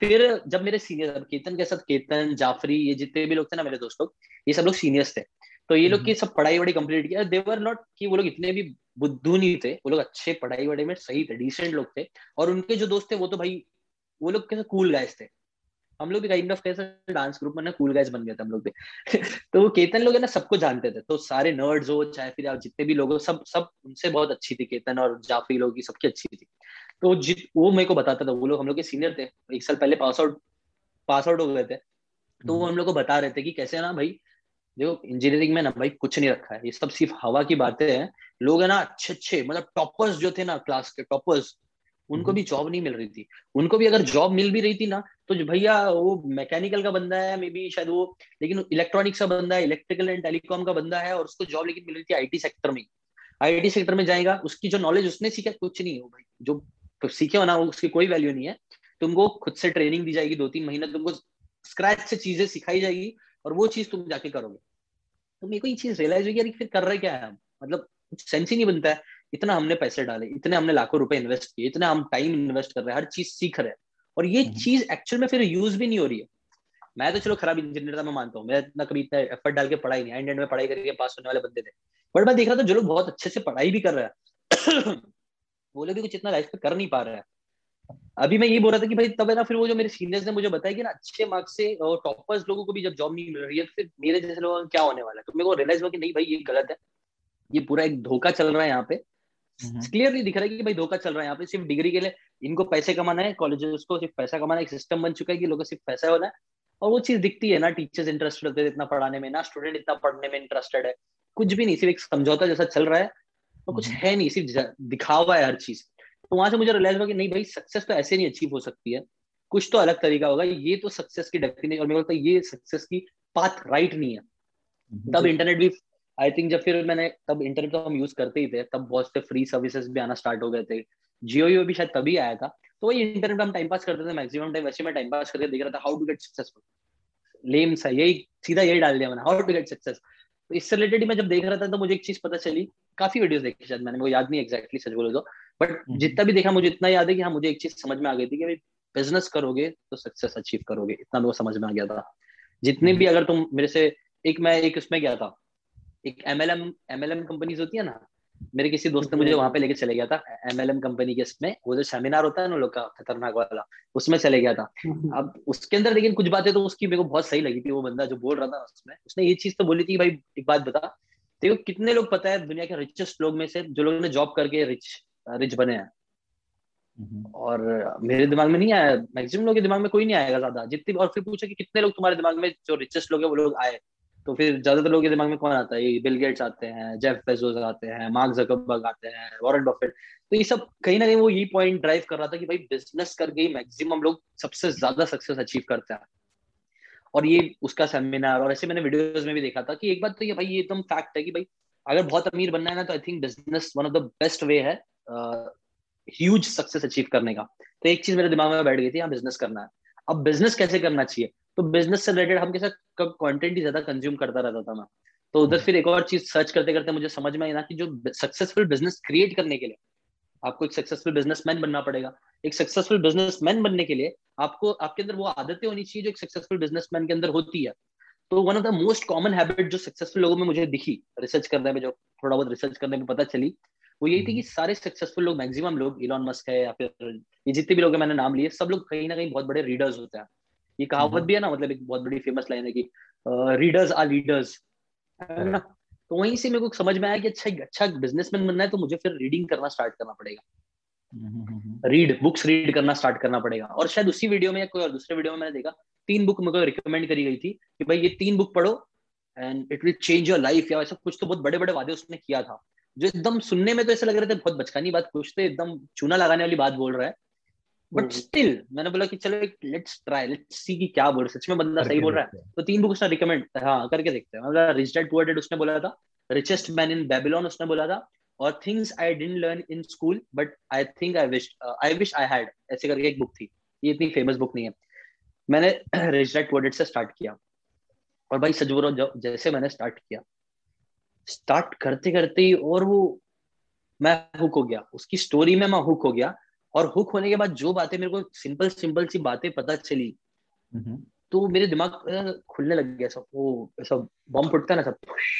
फिर जब मेरे सीनियर केतन के साथ केतन जाफरी ये जितने भी लोग थे ना मेरे दोस्त लोग ये सब लोग सीनियर्स थे। तो ये लोग की सब पढ़ाई वढ़ाई कंप्लीट किया देवर नॉट कि वो लोग इतने भी बुद्धू नहीं थे वो लोग अच्छे पढ़ाई वढ़ाई में सही थे डिसेंट लोग थे और उनके जो दोस्त थे वो तो भाई वो लोग कैसे कूल गाइस थे। हम लोग भी काइंड ऑफ़ कैसे डांस ग्रुप में ना कूल गाइज़ बन गए थे हम लोग भी। तो वो केतन लोग है ना सबको जानते थे। तो सारे नर्ड्स हो चाहे फिर जितने भी लोग हो सब सब उनसे बहुत अच्छी थी केतन और जाफरी लोग की सबकी अच्छी थी। तो जित वो मेरे को बताता था वो लोग हम लोग के सीनियर थे। एक साल पहले पास आउट पास आउट हो गए थे। तो वो हम लोग को बता रहे थे कि कैसे ना भाई देखो इंजीनियरिंग में ना भाई कुछ नहीं रखा है। ये सब सिर्फ़ हवा की बातें हैं। लोग है ना अच्छे अच्छे मतलब टॉपर्स जो थे ना क्लास के टॉपर्स उनको भी जॉब नहीं मिल रही थी। उनको भी अगर जॉब मिल भी रही थी ना तो भैया वो मैकेनिकल का बंदा है मे बी शायद वो, लेकिन इलेक्ट्रॉनिक्स का बंदा है इलेक्ट्रिकल एंड टेलीकॉम का बंदा है और उसको जॉब लेकिन मिल रही थी आईटी सेक्टर में आईटी सेक्टर में जाएगा, उसकी जो नॉलेज उसने सीखा, कुछ नहीं हो भाई। जो तो सीखे हो ना उसकी कोई वैल्यू नहीं है। तुमको खुद से ट्रेनिंग दी जाएगी दो तीन महीने, तुमको स्क्रैच से चीज़ें सिखाई जाएगी और वो चीज़ तुम जाके करोगे। तो मेरे को ये चीज़ रियलाइज़ हुई यार फिर कर रहे क्या है हम? मतलब सेंस ही नहीं बनता है। इतना हमने पैसे डाले, इतने हमने लाखों रुपए इन्वेस्ट किए, इतना हम टाइम इन्वेस्ट कर रहे हैं, हर चीज़ सीख रहे हैं। और ये हम्म। चीज़ एक्चुअल में फिर यूज़ भी नहीं हो रही है। मैं तो चलो खराब इंजीनियर था मैं मानता हूँ। मैं इतना कभी इतना एफर्ट डाल के पढ़ाई नहीं एंड एंड में पढ़ाई करके पास होने वाले बंदे थे। बट मैं देख रहा था जो लोग बहुत अच्छे से पढ़ाई भी कर रहे हैं वो लोग भी कुछ इतना लाइफ पे कर नहीं पा रहे हैं। अभी मैं ये बोल रहा था कि भाई तब है ना फिर वो जो मेरे सीनियर्स ने मुझे बताया कि ना अच्छे मार्क्स से और टॉपर्स लोगों को भी जब जॉब नहीं मिल रही है तो फिर मेरे जैसे लोगों का क्या होने वाला है? तो मेरे को रियलाइज़ हुआ कि नहीं भाई ये गलत है। ये पूरा एक धोखा चल रहा है यहाँ पे। क्लियरली हम्म। दिख रहा है कि भाई धोखा चल रहा है यहाँ पे सिर्फ़ डिग्री के लिए इनको पैसे कमाना है कॉलेजेस को सिर्फ़ पैसा कमाना है एक सिस्टम बन चुका है कि लोगों सिर्फ़ पैसा होना है। और वो चीज़ दिखती है ना टीचर्स इंटरेस्टेड होते हैं इतना पढ़ाने में ना स्टूडेंट इतना पढ़ने में इंटरेस्टेड है। कुछ भी नहीं सिर्फ़ एक समझौता जैसा चल रहा है तो कुछ हम्म। है नहीं सिर्फ़ दिखावा है हर चीज़। तो वहाँ से मुझे रियलाइज़ हुआ कि नहीं भाई सक्सेस तो ऐसे नहीं अचीव हो सकती है। कुछ तो अलग तरीका होगा ये तो सक्सेस की डेफिनेशन और मेरे को लगता है ये सक्सेस की पाथ राइट नहीं है। हम्म, तब इंटरनेट भी आई थिंक जब फिर मैंने तब इंटरनेट तो हम यूज़ करते ही थे तब बहुत से फ्री सर्विसेज़ भी आना स्टार्ट हो गए थे। जियो यो भी शायद तभी आया था। तो वही इंटरनेट हम टाइम पास करते थे मैक्सिमम टाइम वैसे मैं टाइम पास करके देख रहा था हाउ टू गेट सक्सेसफुल लेम सा यही सीधा यही डाल दिया मैंने हाउ टू गेट सक्सेस तो इससे रिलेटेड मैं जब देख रहा था तो मुझे एक चीज़ पता चली काफ़ी वीडियोस देखी शायद मैंने वो याद नहीं एक्जैक्टली सच बोले तो। बट हम्म। जितना भी देखा मुझे इतना याद है कि हाँ मुझे एक चीज़ समझ में आ गई थी कि भाई बिज़नेस करोगे तो सक्सेस अचीव करोगे। इतना मेरे समझ में आ गया था। जितने भी हम्म। अगर तुम मेरे से एक मैं एक उसमें गया था एक एमएलएम एमएलएम कंपनीज़ होती है ना मेरे किसी दोस्त ने मुझे वहाँ पे लेके चले गया था एमएलएम कंपनी के इसमें वो जो सेमिनार होता है ना लोग का खतरनाक वाला उसमें चले गया था। अब उसके अंदर लेकिन कुछ बातें तो उसकी मेरे को बहुत सही लगी थी वो बंदा जो बोल रहा था उसमें उसने ये चीज़ तो बोली थी भाई एक बात बता देखो कितने लोग पता है दुनिया के रिचेस्ट लोग में से जो लोगों ने जॉब करके रिच रिच बने हैं। और मेरे दिमाग में नहीं आया मैक्सिमम लोगों के दिमाग में कोई नहीं आएगा ज़्यादा जितनी और फिर पूछा कि कितने लोग तुम्हारे दिमाग में जो रिचेस्ट लोग है वो लोग आए। तो फिर ज़्यादातर लोगों के दिमाग में कौन आता है? बिल गेट्स आते हैं जेफ बेजोस आते हैं मार्क जकरबर्ग आते हैं वॉरेन बफेट तो ये सब कहीं ना कहीं वो ये पॉइंट ड्राइव कर रहा था कि भाई बिज़नेस करके ही मैक्सिमम लोग सबसे ज़्यादा सक्सेस अचीव करते हैं। और ये उसका सेमिनार और ऐसे मैंने वीडियोस में भी देखा था कि एक बात तो ये भाई ये एकदम फैक्ट है कि भाई अगर बहुत अमीर बनना है ना तो I think business one of the best way है ह्यूज सक्सेस अचीव करने का। तो एक चीज़ मेरे दिमाग में बैठ गई थी, यहाँ बिज़नेस करना है। अब बिज़नेस कैसे करना चाहिए? तो बिज़नेस से रिलेटेड हम कैसे कंटेंट ही ज़्यादा कंज्यूम करता रहता था मैं। तो उधर फिर एक और चीज़ सर्च करते करते मुझे समझ में आई ना कि जो सक्सेसफुल बिज़नेस क्रिएट करने के लिए आपको एक सक्सेसफुल बिजनेसमैन बनना पड़ेगा। एक सक्सेसफुल बिजनेसमैन बनने के लिए आपको आपके अंदर वो आदतें होनी चाहिए जो एक सक्सेसफुल बिजनेसमैन के अंदर होती है। तो one of the most common habit जो सक्सेसफुल लोगों में मुझे दिखी रिसर्च करने में जो थोड़ा बहुत रिसर्च करने में पता चली वो यही थी कि हम्म। सारे सक्सेसफुल लोग मैक्सिमम लोग इलॉन मस्क है या फिर ये जितने भी लोग मैंने नाम लिए सब लोग कहीं ना कहीं बहुत बड़े रीडर्स होते हैं। ये कहावत हम्म। भी है ना मतलब एक बहुत बड़ी फ़ेमस लाइन है कि रीडर्स आर लीडर्स है ना? तो वहीं से मेरे को समझ में आया कि अच्छा अच्छा बिजनेसमैन बनना है तो मुझे फिर रीडिंग करना स्टार्ट करना पड़ेगा। रीड बुक्स रीड करना स्टार्ट करना पड़ेगा। और शायद उसी वीडियो में या कोई और दूसरे वीडियो में मैंने देखा तीन बुक मेरे को रिकमेंड करी गई थी कि भाई ये तीन बुक पढ़ो and it will change your life या ऐसा कुछ तो बहुत बड़े बड़े वादे उसने किया था। जो एकदम सुनने में तो ऐसा लग रहा था बहुत बचकानी बात कुछ तो एकदम चूना लगाने वाली बात बोल रहा है। बट स्टिल हम्म। मैंने बोला कि चलो लेट्स ट्राई लेट्स सी कि क्या बोल सच में बंदा सही बोल रहा है। तो तीन बुक उसने रिकमेंड हाँ करके देखते हैं। मतलब रिच डैड पुअर डैड उसने बोला था। रिचेस्ट मैन इन बेबीलोन उसने बोला था। और things I didn't learn in school but I think I wish I wish I had ऐसे करके एक बुक थी। ये इतनी फ़ेमस बुक नहीं है। मैंने रिच डैड पुअर डैड से स्टार्ट किया। और भाई सच बोल जैसे मैंने स्टार्ट किया स्टार्ट करते करते ही और वो मैं हुक हो गया। उसकी स्टोरी में मैं हुक हो गया। और हुक होने के बाद जो बातें मेरे को सिंपल सिंपल सी बातें पता चली तो मेरे दिमाग खुलने लग गया सब वो ऐसा बम फुटता ना सब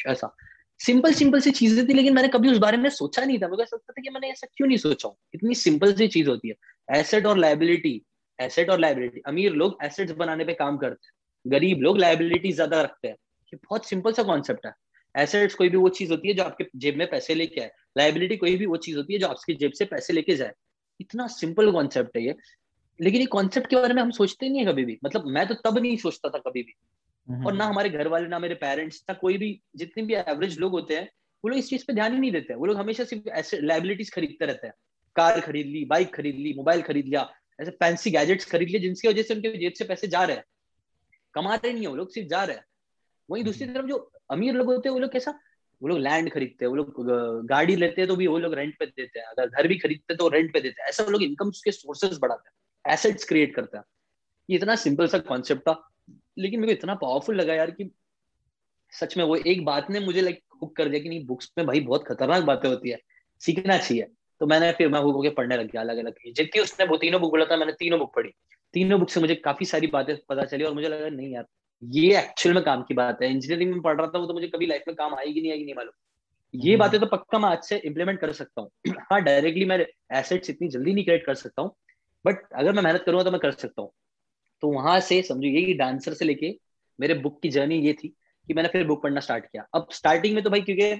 ऐसा। सिंपल सिंपल सी चीज़ें थी लेकिन मैंने कभी उस बारे में सोचा नहीं था मुझे ऐसा लगता था कि मैंने ऐसा क्यों नहीं सोचा इतनी सिंपल सी चीज़ होती है। एसेट और लाइबिलिटी एसेट और लाइबिलिटी अमीर लोग एसेट्स बनाने पे काम करते हैं गरीब लोग लाइबिलिटी ज़्यादा रखते हैं। ये बहुत सिंपल सा कॉन्सेप्ट है। एसेट्स कोई भी वो चीज़ होती है जो आपके जेब में पैसे लेके आए। लाइबिलिटी कोई भी वो चीज़ होती है जो आपकी जेब से पैसे लेके जाए। इतना सिंपल कॉन्सेप्ट है ये। लेकिन ये कॉन्सेप्ट के बारे में हम सोचते नहीं है कभी भी। मतलब मैं तो तब नहीं सोचता था कभी भी। हम्म। और ना हमारे घर वाले ना मेरे पेरेंट्स ना कोई भी जितने भी एवरेज लोग होते हैं वो लोग इस चीज़ पे ध्यान ही नहीं देते। वो लोग हमेशा सिर्फ़ ऐसे लाइबिलिटीज खरीदते रहते हैं। कार खरीद ली बाइक खरीद ली मोबाइल खरीद लिया ऐसे फैंसी गैजेट्स खरीद लिए जिनकी वजह से उनके जेब से पैसे जा रहे हैं। कमा रहे नहीं है वो लोग सिर्फ़ जा रहे हैं। वहीं दूसरी तरफ़ जो अमीर लोग होते हैं वो लोग कैसा वो लोग लैंड खरीदते हैं, वो लोग गाड़ी लेते हैं तो भी वो लोग रेंट पे देते हैं, अगर घर भी खरीदते हैं तो रेंट पे देते हैं। ऐसा वो लोग इनकम के सोर्सेज बढ़ाते हैं एसेट्स क्रिएट करते हैं। ये इतना सिंपल सा कॉन्सेप्ट था, लेकिन मेरे को इतना पावरफुल लगा यार कि सच में वो एक बात ने मुझे लाइक हुक कर दिया कि नहीं बुक्स में भाई बहुत खतरनाक बातें होती है, सीखना चाहिए। तो मैंने फिर मैं हुक होकर पढ़ने लग गया अलग अलग जितनी उसने वो तीनों बुक बोला था, मैंने तीनों बुक पढ़ी। तीनों बुक से मुझे काफ़ी सारी बातें पता चली और मुझे लगा, नहीं यार ये एक्चुअल में काम की बात है। इंजीनियरिंग में पढ़ रहा था वो तो मुझे कभी लाइफ में काम आएगी नहीं आएगी नहीं मालूम। ये हम्म। बातें तो पक्का मैं आज से इम्प्लीमेंट कर सकता हूँ। हाँ डायरेक्टली मैं एसेट्स इतनी जल्दी नहीं क्रिएट कर सकता हूँ बट अगर मैं मेहनत करूँगा तो मैं कर सकता हूँ। तो वहाँ से समझो ये डांसर से लेके मेरे बुक की जर्नी ये थी कि मैंने फिर बुक पढ़ना स्टार्ट किया। अब स्टार्टिंग में तो भाई क्योंकि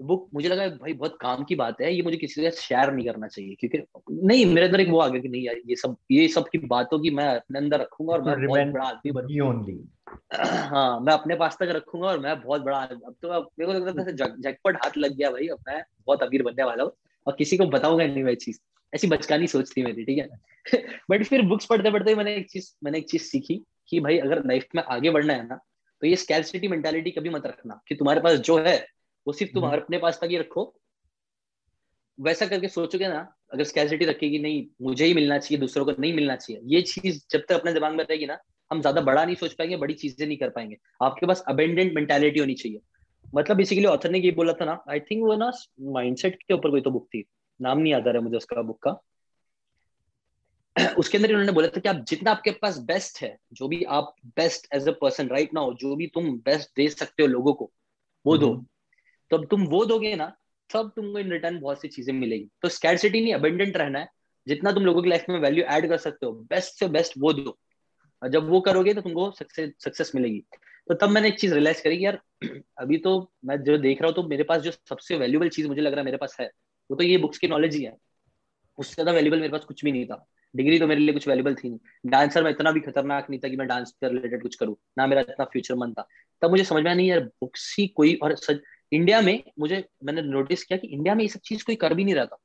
बुक मुझे लगा भाई बहुत काम की बात है ये मुझे किसी से शेयर नहीं करना चाहिए क्योंकि नहीं मेरे अंदर एक वो आ गया कि नहीं यार ये सब ये सब की बातों की मैं अपने अंदर रखूँगा और मैं बहुत बड़ा आदमी बनूँगा। हाँ मैं अपने पास तक रखूँगा और मैं बहुत बड़ा अब तो मेरे को लगता था जगपट हाथ लग गया भाई अब मैं बहुत अमीर बनने वाला हूँ और किसी को बताऊँगा नहीं मैं चीज़। ऐसी बचकानी सोच थी मेरी ठीक है? बट फिर बुक्स पढ़ते पढ़ते मैंने एक चीज़ मैंने एक चीज़ सीखी कि भाई अगर लाइफ में आगे बढ़ना है ना तो ये स्कैलसिटी मेंटालिटी कभी मत रखना कि तुम्हारे पास जो है वो सिर्फ़ तुम हम्म। अपने पास तक ही रखो। वैसा करके सोचोगे ना अगर स्कैसिटी रखेगी नहीं मुझे ही मिलना चाहिए दूसरों को नहीं मिलना चाहिए। ये चीज़ जब तक अपने दिमाग में रहेगी ना हम ज़्यादा बड़ा नहीं सोच पाएँगे बड़ी चीज़ें नहीं कर पाएँगे। आपके पास अबेंडेंट मेंटेलिटी होनी चाहिए। मतलब बेसिकली ऑथर ने ये बोला था ना आई थिंक वो ना माइंडसेट के ऊपर कोई तो बुक थी। नाम नहीं याद आ रहा मुझे उसका बुक का। उसके अंदर उन्होंने बोला था कि आप जितना आपके पास बेस्ट है जो भी आप best as a person right now जो भी तुम बेस्ट दे सकते हो लोगों को वो दो। हम्म। तो अब तुम वो दोगे ना, तब तुमको इन रिटर्न बहुत सी चीज़ें मिलेगी। तो स्कैरसिटी नहीं अबेंडेंट रहना है। जितना तुम लोगों की लाइफ में वैल्यू ऐड कर सकते हो बेस्ट से बेस्ट वो दो। और जब वो करोगे तो तुमको सक्सेस सक्सेस मिलेगी। तो तब मैंने एक चीज़ रियलाइज़ करी यार, अभी तो मैं जो देख रहा हूँ तो मेरे पास जो सबसे वैल्यूबल चीज़ मुझे लग रहा है, मेरे पास है, वो तो ये बुक्स की नॉलेज ही है। उससे ज़्यादा वैल्यूबल मेरे पास कुछ भी नहीं था। डिग्री तो मेरे लिए कुछ वैल्यूबल थी नहीं। डांसर में इतना भी खतरनाक नहीं था कि मैं डांस से रिलेटेड कुछ करूँ। ना मेरा इतना फ्यूचर मन था। तब मुझे समझ में नहीं यार बुक्स ही कोई और सच इंडिया में मुझे, मैंने नोटिस किया कि इंडिया में ये सब चीज़ कोई कर भी नहीं रहा था।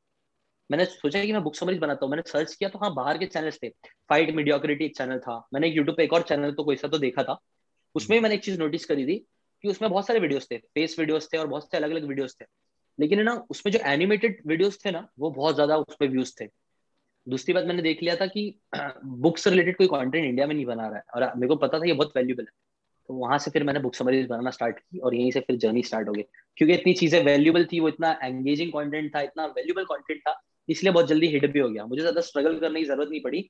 मैंने सोचा कि मैं बुक समरीज बनाता हूँ। मैंने सर्च किया तो हाँ बाहर के चैनल्स थे। फाइट मीडियोक्रिटी एक चैनल था। मैंने यूट्यूब पे एक और चैनल तो कोई सा तो देखा था। उसमें मैंने एक चीज़ नोटिस करी थी कि उसमें बहुत सारे वीडियोस थे। फेस वीडियोस थे और बहुत से अलग अलग वीडियोस थे। लेकिन ना, उसमें जो एनिमेटेड वीडियोस थे ना, वो बहुत ज़्यादा उस पर व्यूज़ थे। दूसरी बात मैंने देख लिया था कि बुक्स रिलेटेड कोई कंटेंट इंडिया में नहीं बना रहा है। और मेरे को पता था ये बहुत वैल्यूबल है। तो वहाँ से फिर मैंने बुक समरीज बनाना स्टार्ट की और यहीं से फिर जर्नी स्टार्ट हो गई। क्योंकि इतनी चीज़ें वैल्यूबल थी वो इतना एंगेजिंग कंटेंट था इतना वैल्यूबल कंटेंट था इसलिए बहुत जल्दी हिट भी हो गया। मुझे ज़्यादा स्ट्रगल करने की ज़रूरत नहीं पड़ी।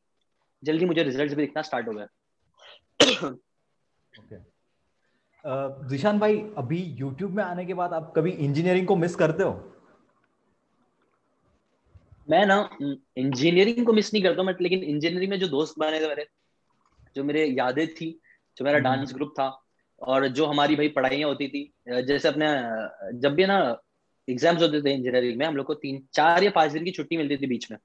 जल्दी मुझे रिज़ल्ट भी दिखना स्टार्ट हो गया okay. जिशान भाई अभी YouTube में आने के बाद आप कभी इंजीनियरिंग को मिस करते हो? मैं ना इंजीनियरिंग को मिस नहीं करता मैं लेकिन इंजीनियरिंग में जो दोस्त बने थे मेरे जो मेरे यादें थी जो मेरा डांस हम्म। ग्रुप था। और जो हमारी भाई पढ़ाइयाँ होती थी जैसे अपने जब भी ना एग्ज़ाम्स होते थे इंजीनियरिंग में हम लोग को तीन चार या पाँच दिन की छुट्टी मिलती थी बीच में।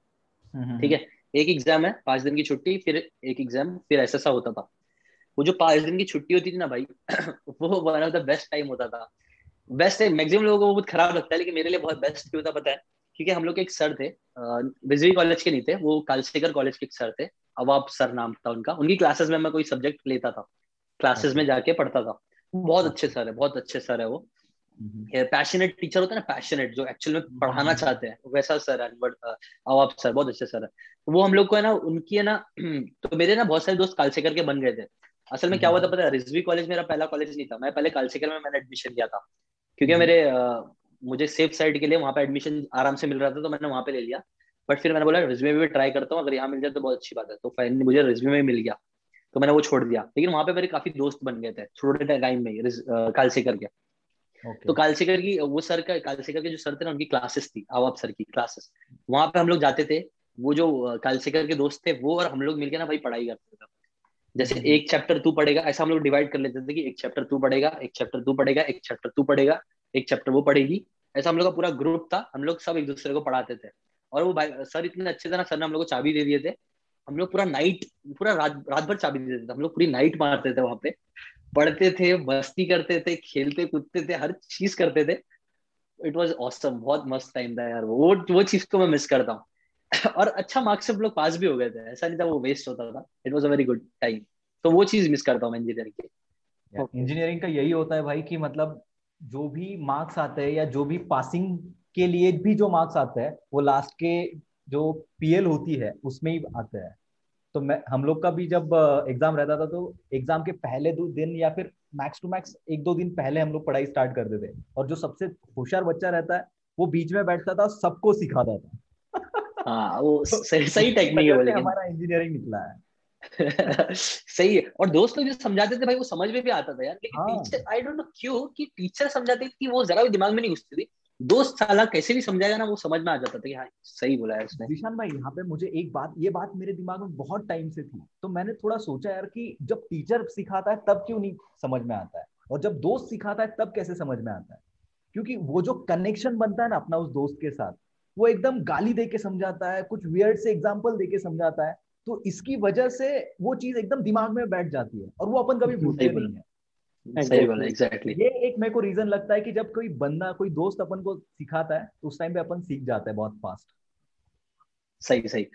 हम्म, ठीक है? हम्म। एक एग्ज़ाम है पाँच दिन की छुट्टी फिर एक एग्ज़ाम फिर ऐसा सा होता था। वो जो पाँच दिन की छुट्टी होती थी ना भाई वो one of the best time होता था। बेस्ट टाइम मैक्सिमम लोगों को वो बहुत खराब लगता है लेकिन मेरे लिए बहुत बेस्ट क्यों था पता है? क्योंकि हम लोग के एक सर थे बिजली कॉलेज के नहीं थे वो कालसेकर कॉलेज के एक सर थे। अवाब सर नाम था उनका उनकी क्लासेस में मैं कोई सब्जेक्ट लेता था। क्लासेस में जाके पढ़ता था। बहुत अच्छे सर है बहुत अच्छे सर है वो। पैशनेट हम्म। टीचर होता है ना पैशनेट जो एक्चुअल में पढ़ाना हम्म। चाहते हैं। वैसा सर है बट अवाब सर बहुत अच्छे सर है। वो हम लोग को है ना उनकी है ना तो मेरे ना बहुत सारे दोस्त कालसेकर के बन गए थे। असल में क्या हुआ था पता है रिजवी कॉलेज मेरा पहला कॉलेज नहीं था। मैं पहले कालसेकर में मैंने एडमिशन लिया था। क्योंकि। मेरे मुझे सेफ़ साइड के लिए वहाँ पे एडमिशन आराम से मिल रहा था तो मैंने वहाँ पे ले लिया। बट फिर मैंने बोला रिज्यूमे भी ट्राई करता हूँ अगर यहाँ मिल जाए तो बहुत अच्छी बात है। तो फाइनली मुझे रिज्यूमे में मिल गया। तो मैंने वो छोड़ दिया। लेकिन वहाँ पे मेरे काफ़ी दोस्त बन गए थे छोटे टाइम में कालसेकर के। Okay. तो कालसेकर की वो सर का कालसेकर के जो सर थे ना उनकी क्लासेस थी आवाब सर की क्लासेस वहाँ पे हम लोग जाते थे वो जो कालसेकर के दोस्त थे वो और हम लोग मिलकर ना भाई पढ़ाई करते थे। जैसे हम्म। एक चैप्टर तू पढ़ेगा ऐसा हम लोग डिवाइड कर लेते थे कि एक चैप्टर तू पढ़ेगा एक चैप्टर तू पढ़ेगा एक चैप्टर तू पढ़ेगा एक चैप्टर वो पढ़ेगी। ऐसा हम लोग का पूरा ग्रुप था हम लोग सब एक दूसरे को पढ़ाते थे। और वो भाई सर इतने अच्छे थे ना सर ने हम लोग को चाबी दे दिए थे। हम लोग पूरा नाइट पूरा रात भर चाबी देते थे, हम लोग पूरी नाइट मारते थे वहाँ पे। पढ़ते थे, मस्ती करते थे, खेलते, कूदते थे, हर चीज़ करते थे। इट वॉज़ ऑसम बहुत मस्त टाइम था यार। वो वो चीज़ को मैं मिस करता हूँ। और अच्छा मार्क्स से लोग पास भी हो गए थे। ऐसा नहीं था वो वेस्ट होता था। It was a very good time तो वो चीज़ मिस करता हूँ इंजीनियरिंग के। इंजीनियरिंग का यही होता है भाई कि मतलब जो भी मार्क्स आते हैं या जो भी पासिंग के लिए भी जो मार्क्स आते हैं, वो लास्ट के जो पीएल होती है, उसमें ही आते हैं। तो मैं हम लोग का भी जब एग्ज़ाम रहता था तो एग्ज़ाम के पहले दो दिन या फिर मैक्स टू मैक्स एक दो दिन पहले हम लोग पढ़ाई स्टार्ट कर देते और जो सबसे होशियार बच्चा रहता है वो बीच में बैठता था सबको सिखाता था। हाँ वो तो सही सही टेक्निक है लेकिन। हमारा इंजीनियरिंग निकला है। सही है। और दोस्त लोग जो समझाते थे भाई वो समझ में भी आता था यार। लेकिन टीचर आई डोंट नो क्यों कि टीचर समझाते थी वो जरा भी दिमाग में नहीं घुसती थी। दोस्त साला कैसे भी समझाएगा ना वो समझ में आ जाता था कि हाँ सही बोला है उसने। विशान भाई यहाँ पे मुझे एक बात ये बात मेरे दिमाग में बहुत टाइम से थी। तो मैंने थोड़ा सोचा यार कि जब टीचर सिखाता है तब क्यों नहीं समझ में आता है? और जब दोस्त सिखाता है तब कैसे समझ में आता है? क्योंकि वो जो कनेक्शन बनता है ना अपना उस दोस्त के साथ वो एकदम गाली दे के समझाता है कुछ वियर्ड से एग्ज़ाम्पल दे के समझाता है। तो इसकी वजह से वो चीज़ एकदम दिमाग में बैठ जाती है और वो अपन कभी भूलते नहीं है। सही बोला एग्जैक्टली ये एक मेरे को रीजन लगता है कि जब कोई बंदा कोई दोस्त अपन को सिखाता है तो उस टाइम पे अपन सीख जाता है बहुत फास्ट सही सही.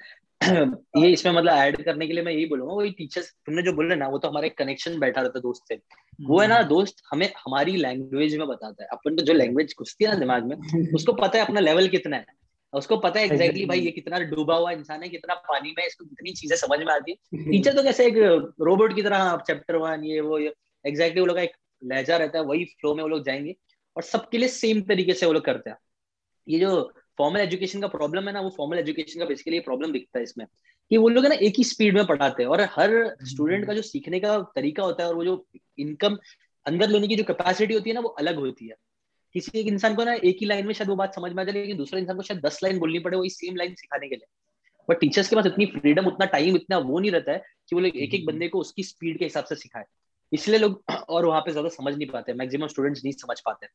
ये इसमें मतलब ऐड करने के लिए मैं यही बोलूँगा वही टीचर्स तुमने जो बोले ना वो तो हमारे कनेक्शन बैठा रहता है दोस्त से. वो है ना हम्म। दोस्त हमें हमारी लैंग्वेज में बताता है. अपन तो जो लैंग्वेज घुसती है ना दिमाग में उसको पता है अपना लेवल कितना है. उसको पता है एग्जैक्टली exactly भाई ये कितना डूबा हुआ इंसान है कितना पानी में इसको कितनी चीज़ें समझ में आती है. टीचर तो कैसे एक रोबोट की तरह चैप्टर वन ये वो ये. एग्जैक्टली वो लोग का एक लहजा रहता है वही फ्लो में वो लोग जाएँगे और सबके लिए सेम तरीके से वो लोग करते हैं। ये जो फॉर्मल एजुकेशन का प्रॉब्लम है ना वो फॉर्मल एजुकेशन का बेसिकली प्रॉब्लम दिखता है इसमें कि वो लोग है ना एक ही स्पीड में पढ़ाते हैं और हर स्टूडेंट का जो सीखने का तरीका होता है और वो जो इनकम अंदर लेने की जो कैपेसिटी होती है ना वो अलग होती है। किसी एक इंसान को ना एक ही लाइन में शायद वो बात समझ में आ जाए लेकिन दूसरे इंसान को शायद दस लाइन बोलनी पड़े वही सेम लाइन सिखाने के लिए। बट टीचर्स के पास इतनी फ्रीडम उतना टाइम इतना वो नहीं रहता है कि वो लोग एक एक बंदे को उसकी स्पीड के हिसाब से सिखाए। इसलिए लोग और वहाँ पे ज़्यादा समझ नहीं पाते मैक्सिमम स्टूडेंट्स नहीं समझ पाते।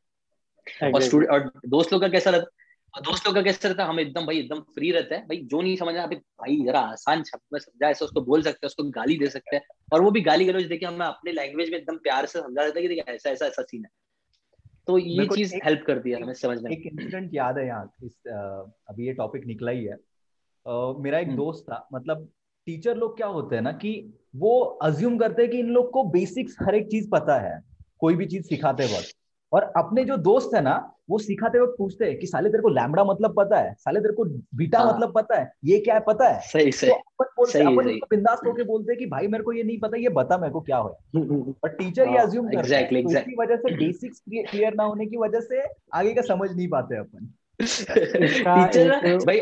और स्टूडेंट और दोस्त लोग का कैसा रहता और दोस्त लोग का कैसा रहता है हम एकदम भाई एकदम फ्री रहते हैं। भाई जो नहीं समझ अभी भाई जरा आसान शब्द में समझा ऐसा उसको बोल सकते हैं उसको गाली दे सकते हैं। और वो भी गाली गलोज देके हमें अपने लैंग्वेज में एकदम प्यार से समझा देता है कि देखिए ऐसा ऐसा ऐसा सीन है। तो ये चीज़ हेल्प करती है हमें समझने एक इंसिडेंट याद है यहाँ इस अभी ये टॉपिक निकला ही है। मेरा एक हम्म। दोस्त था मतलब टीचर लोग क्या होते हैं ना कि वो अज्यूम करते हैं कि इन लोग को बेसिक्स हर एक चीज़ पता है कोई भी चीज़ सिखाते वक्त। और अपने जो दोस्त है ना वो सिखाते वक्त पूछते हैं कि साले तेरे को लैमडा मतलब पता है? साले तेरे को बीटा हाँ। मतलब पता है? ये क्या है पता है? सही सही। तो अपन सही, अपन सही। बिंदास होके बोलते हैं कि भाई मेरे को ये नहीं पता ये बता मेरे को क्या हो और टीचर ये अज्यूम हाँ, करते हैं तो इसकी वजह से बेसिक्स क्लियर ना होने की वजह से आगे का समझ नहीं पाते अपन। टीचर भाई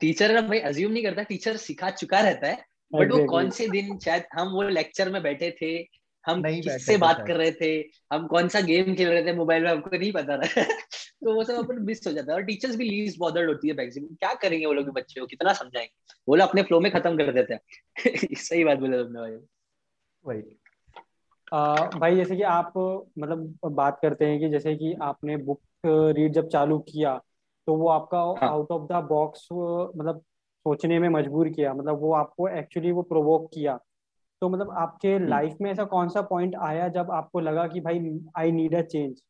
टीचर ना भाई अज्यूम नहीं करता टीचर सिखा चुका रहता है बट वो कौन से दिन शायद हम वो लेक्चर में बैठे थे हम किससे बात कर रहे थे हम कौन सा गेम खेल रहे थे मोबाइल में हमको नहीं पता था। तो वो सब अपन मिस हो जाता है। और टीचर्स भी लीज बॉदर्ड होती है मैक्सिमम क्या करेंगे वो लोग बच्चे को कितना समझाएँगे? वो लोग अपने फ्लो में खत्म कर देते हैं। सही बात बोले तुमने भाई। वही। आ, भाई जैसे कि आप मतलब बात करते हैं कि जैसे कि आपने बुक रीड जब चालू किया तो वो आपका आउट ऑफ़ द बॉक्स मतलब सोचने में मजबूर किया मतलब वो आपको एक्चुअली वो प्रोवोक किया तो मतलब आपके लाइफ हम्म। में ऐसा कौन सा पॉइंट आया जब आपको लगा कि भाई आई नीड अ चेंज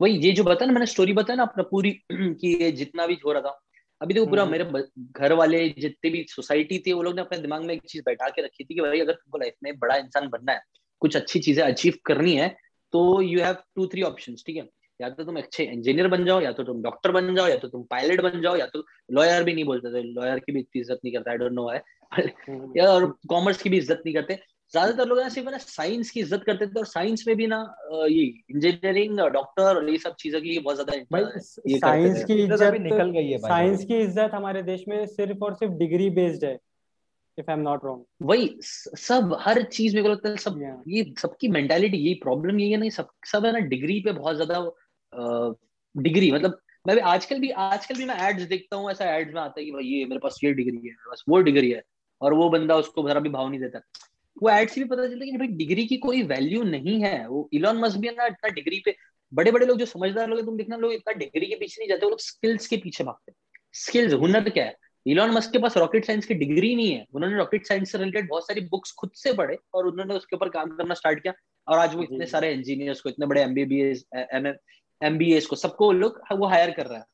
वही ये जो बताया ना मैंने स्टोरी बताया ना अपना पूरी कि ये जितना भी हो रहा था अभी देखो पूरा हम्म। मेरे घर वाले जितने भी सोसाइटी थी वो लोग ने अपने दिमाग में एक चीज़ बैठा के रखी थी कि भाई अगर तुमको लाइफ में बड़ा इंसान बनना है कुछ अच्छी चीज़ें अचीव करनी है तो you have two three option ठीक है या तो तुम अच्छे इंजीनियर बन जाओ या तो तुम डॉक्टर बन जाओ या तो तुम पायलट बन जाओ या तो लॉयर भी नहीं बोलते थे। लॉयर की भी इतनी इज़्ज़त नहीं करता आई डोंट नो है या और कॉमर्स की भी इज़्ज़त नहीं करते। ज़्यादातर लोग सिर्फ़ ना साइंस की इज़्ज़त करते थे और साइंस में भी ना ये इंजीनियरिंग डॉक्टर और ये सब चीज़ों की बहुत ज़्यादा साइंस की इज़्ज़त निकल गई है साइंस की इज़्ज़त हमारे देश में सिर्फ़ और सिर्फ़ डिग्री बेस्ड है if I am not wrong वही सब हर चीज़ में लगता है सब yeah. ये सबकी मेंटालिटी यही प्रॉब्लम यही है नहीं सब सब है ना डिग्री पे बहुत ज़्यादा डिग्री मतलब मैं भी आजकल भी आजकल भी मैं एड्स देखता हूँ ऐसा एड्स में आता है कि भाई ये मेरे पास ये डिग्री है मेरे पास वो डिग्री है और वो बंदा उसको जरा भी भाव नहीं देता। वो एड से भी पता चलता है कि भाई डिग्री की कोई वैल्यू नहीं है। वो इलॉन मस्क भी ना इतना डिग्री पे बड़े बड़े लोग जो समझदार लोग तुम देखना लोग इतना डिग्री के पीछे नहीं जाते वो लोग स्किल्स के पीछे भागते स्किल्स हुनर क्या है? इलॉन मस्क के पास रॉकेट साइंस की डिग्री नहीं है। उन्होंने रॉकेट साइंस से रिलेटेड बहुत सारी बुक्स खुद से पढ़े और उन्होंने उसके ऊपर काम करना स्टार्ट किया और आज वो इतने सारे इंजीनियर्स को इतने बड़े एमबीबीएस एम एमबीएस को सबको लोग वो हायर कर रहा है।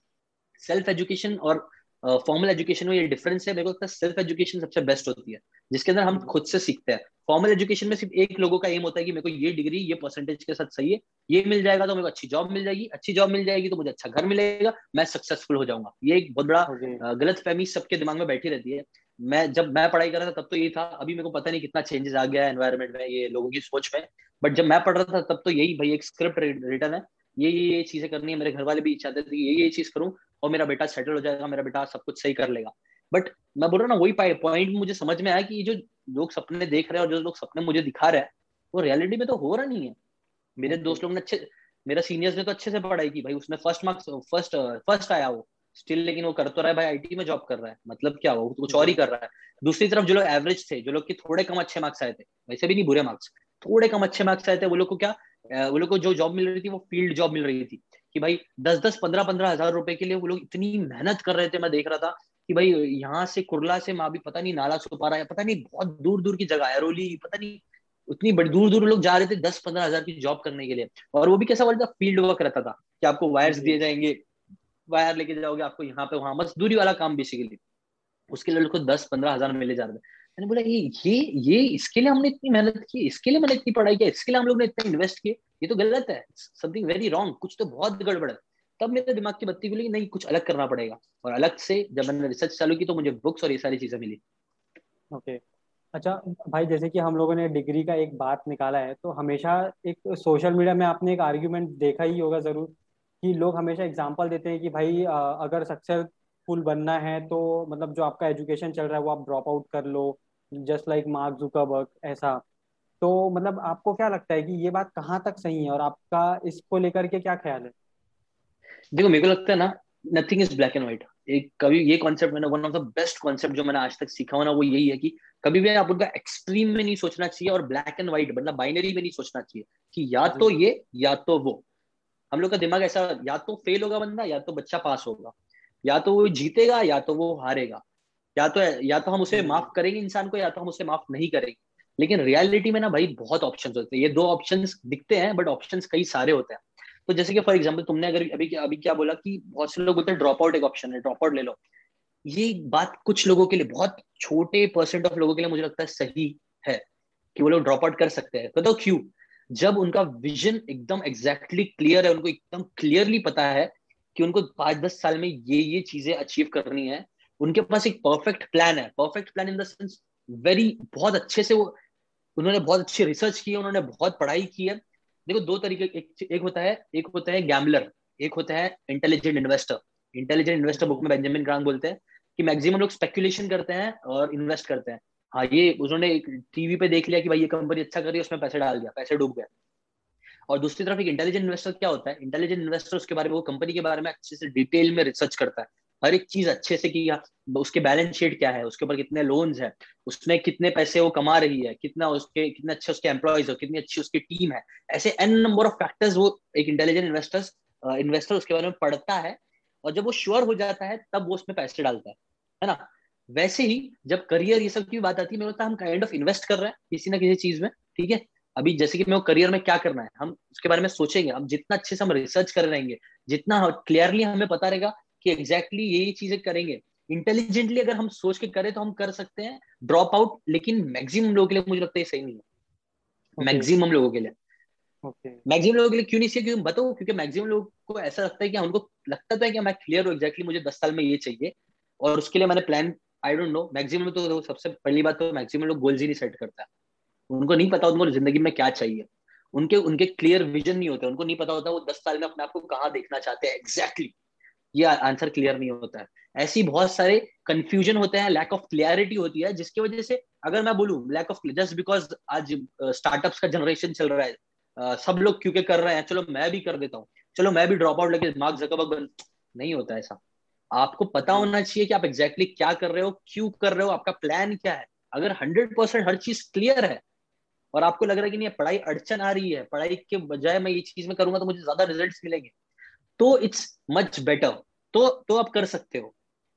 सेल्फ एजुकेशन और फॉर्मल एजुकेशन में ये डिफरेंस है। मेरे को लगता है सेल्फ एजुकेशन सबसे बेस्ट होती है जिसके अंदर हम खुद से सीखते हैं। फॉर्मल एजुकेशन में सिर्फ़ एक लोगों का एम होता है कि मेरे को ये डिग्री ये परसेंटेज के साथ सही है ये मिल जाएगा तो मेरे को अच्छी जॉब मिल जाएगी अच्छी जॉब मिल जाएगी तो मुझे अच्छा घर मिलेगा मैं सक्सेसफुल हो जाऊँगा। ये एक बहुत बड़ा गलत फहमी सबके दिमाग में बैठी रहती है। मैं जब मैं पढ़ाई कर रहा था तब तो यही था। अभी मेरे को पता नहीं कितना चेंजेस आ गया है एनवायरमेंट में ये लोगों की सोच में। बट जब मैं पढ़ रहा था तब तो यही भाई एक स्क्रिप्ट रिटर्न है। ये ये ये चीज़ें करनी है मेरे घर वाले भी चाहते थे ये ये चीज़ करूँ और मेरा बेटा सेटल हो जाएगा मेरा बेटा सब कुछ सही कर लेगा। बट मैं बोल रहा ना वही पॉइंट मुझे समझ में आया कि जो लोग सपने देख रहे हैं और जो लोग सपने मुझे दिखा रहे हैं वो रियलिटी में तो हो रहा नहीं है। मेरे दोस्त लोग ने अच्छे मेरा सीनियर्स ने तो अच्छे से पढ़ाई की भाई उसने फ़र्स्ट मार्क्स फ़र्स्ट फ़र्स्ट आया वो। स्टिल लेकिन वो कर तो रहा है भाई आईटी में जॉब कर रहा है। मतलब क्या वो कुछ और ही कर रहा है। दूसरी तरफ़ जो लोग एवरेज थे जो लोग के थोड़े कम अच्छे मार्क्स आए थे वैसे भी नहीं बुरे मार्क्स थोड़े कम अच्छे मार्क्स आए थे वो लोग को क्या वो लोग को जो जॉब मिल रही थी वो फ़ील्ड जॉब मिल रही थी। कि भाई दस दस पंद्रह पंद्रह हज़ार रुपए के लिए वो लोग इतनी मेहनत कर रहे थे मैं देख रहा था कि भाई यहाँ से कुरला से माँ भी पता नहीं नाला है पता नहीं बहुत दूर दूर की जगह है रोली पता नहीं उतनी बड़ी दूर दूर लोग जा रहे थे दस पंद्रह हज़ार की जॉब करने के लिए। और वो भी कैसा बोलता फ़ील्ड वर्क रहता था कि आपको वायर्स दिए जाएँगे वायर लेके जाओगे आपको यहाँ पे वहाँ मजदूरी वाला काम बेसिकली उसके लिए को दस पंद्रह हज़ार मिले जा रहे थे। मैंने बोला, ये ये ये इसके लिए हमने इतनी मेहनत की, इसके लिए मैंने इतनी पढ़ाई की, इसके लिए हम लोग ने इतना इन्वेस्ट किए ये तो गलत है समथिंग वेरी रॉन्ग कुछ तो बहुत गड़बड़ है। तब मेरे दिमाग की बत्ती खुली, नहीं, कुछ अलग करना पड़ेगा। और अलग से जब मैंने रिसर्च चालू की तो मुझे बुक्स और ये सारी चीज़ें मिली। Okay okay. अच्छा भाई, जैसे कि हम लोगों ने डिग्री का एक बात निकाला है तो हमेशा एक सोशल मीडिया में आपने एक आर्ग्यूमेंट देखा ही होगा ज़रूर, कि लोग हमेशा एग्ज़ाम्पल देते हैं कि भाई अगर सक्सेसफुल बनना है तो मतलब जो आपका एजुकेशन चल रहा है, वो आप ड्रॉप आउट कर लो जस्ट लाइक मार्क जुकरबर्ग ऐसा। तो मतलब आपको क्या लगता है कि ये बात कहाँ तक सही है और आपका इसको लेकर के क्या ख्याल है? देखो मेरे को लगता है ना nothing is black and white एक कभी ये कॉन्सेप्ट मैंने one of the best concept जो मैंने आज तक सीखा हुआ ना वो यही है कि कभी भी आप उनका एक्सट्रीम में नहीं सोचना चाहिए और ब्लैक एंड व्हाइट मतलब बाइनरी में नहीं सोचना चाहिए कि या तो ये या तो वो। हम लोग का दिमाग ऐसा या तो फेल होगा बंदा या तो बच्चा पास होगा। या तो वो जीतेगा या तो वो हारेगा। या तो या तो हम उसे माफ़ करेंगे इंसान को या तो हम उसे माफ़ नहीं करेंगे। लेकिन रियलिटी में ना भाई बहुत ऑप्शन होते हैं। ये दो ऑप्शन दिखते हैं बट ऑप्शन कई सारे होते हैं। तो जैसे कि फॉर एग्ज़ाम्पल तुमने अगर अभी अभी क्या बोला कि बहुत से लोग बोलते हैं ड्रॉप आउट एक ऑप्शन है ड्रॉप आउट ले लो। ये बात कुछ लोगों के लिए बहुत छोटे परसेंट ऑफ़ लोगों के लिए मुझे लगता है सही है कि वो लोग ड्रॉप आउट कर सकते हैं। बताओ क्यों? जब उनका विजन एकदम एग्जैक्टली क्लियर है उनको एकदम क्लियरली पता है कि उनको पाँच दस साल में ये ये चीज़ें अचीव करनी है उनके पास एक परफेक्ट प्लान है। Perfect plan in the sense very बहुत अच्छे से वो उन्होंने बहुत अच्छी रिसर्च की है उन्होंने बहुत पढ़ाई की है। देखो दो तरीके एक, एक होता है एक होता है गैमलर एक होता है intelligent investor intelligent investor book में बेंजामिन ग्रांग बोलते हैं कि मैक्सिमम लोग स्पेकुलेशन करते हैं और इन्वेस्ट करते हैं। हाँ ये उन्होंने एक टीवी पे देख लिया कि भाई ये कंपनी अच्छा कर रही है उसमें पैसे डाल दिया पैसे डूब गया और दूसरी तरफ़ एक इंटेलिजेंट इन्वेस्टर क्या होता है? इंटेलिजेंट इन्वेस्टर उसके बारे में वो कंपनी के बारे में अच्छे से डिटेल में रिसर्च करता है। हर एक चीज़ अच्छे से की उसके बैलेंस शीट क्या है, उसके ऊपर कितने लोन्स है, उसमें कितने पैसे वो कमा रही है, कितना उसके, कितने अच्छे उसके एम्प्लॉयज़ हो, कितनी अच्छी उसकी टीम है। ऐसे एन नंबर ऑफ़ फैक्टर्स वो एक इंटेलिजेंट इन्वेस्टर्स इन्वेस्टर उसके बारे में पढ़ता है और जब वो श्योर हो जाता है, तब वो उसमें पैसे डालता है है ना? वैसे ही जब करियर ये सब की बात आती है, मेरे हम काइंड ऑफ़ इन्वेस्ट कर रहे हैं किसी ना किसी चीज़ में, ठीक है? अभी जैसे कि मेरे करियर में क्या करना है, हम उसके बारे में सोचेंगे, हम जितना अच्छे से हम रिसर्च कर रहेंगे, जितना क्लियरली हमें पता रहेगा कि एग्जैक्टली exactly यही चीज़ें करेंगे। इंटेलिजेंटली अगर हम सोच के करें तो हम कर सकते हैं। ड्रॉप आउट लेकिन मैक्सिमम लोगों के लिए मुझे लगता है सही नहीं है। Maximum okay. लोगों के लिए। Maximum okay. लोगों के लिए क्यों नहीं चाहिए? क्योंकि बताओ क्योंकि मैक्सिमम लोगों को ऐसा लगता है कि उनको लगता था कि मैं क्लियर हूँ एक्जैक्टली मुझे दस साल में ये चाहिए। और उसके लिए मैंने plan I don't know maximum तो सबसे पहली बात तो मैक्सिमम लोग गोल्स ही नहीं सेट करता। उनको नहीं पता उनको ज़िंदगी में क्या चाहिए। उनके उनके क्लियर विजन नहीं होते उनको नहीं पता होता वो दस साल में अपने आप को कहाँ देखना चाहते हैं एग्जैक्टली ये आंसर क्लियर नहीं होता है। ऐसी बहुत सारे कंफ्यूजन होते हैं लैक ऑफ़ क्लियरिटी होती है जिसकी वजह से अगर मैं बोलूँ लैक ऑफ़ जस्ट बिकॉज़ आज स्टार्टअप्स का जनरेशन चल रहा है uh, सब लोग क्योंकि कर रहे हैं चलो मैं भी कर देता हूँ चलो मैं भी ड्रॉप आउट लेके मार्क जकबर्ग बन नहीं होता ऐसा। आपको पता होना चाहिए कि आप एग्जैक्टली exactly क्या कर रहे हो क्यों कर रहे हो आपका प्लान क्या है। अगर हंड्रेड परसेंट हर चीज़ क्लियर है और आपको लग रहा है कि नहीं पढ़ाई अड़चन आ रही है पढ़ाई के बजाय मैं ये चीज़ में करूँगा तो मुझे ज़्यादा रिज़ल्ट मिलेंगे। तो इट्स मच बेटर तो तो आप कर सकते हो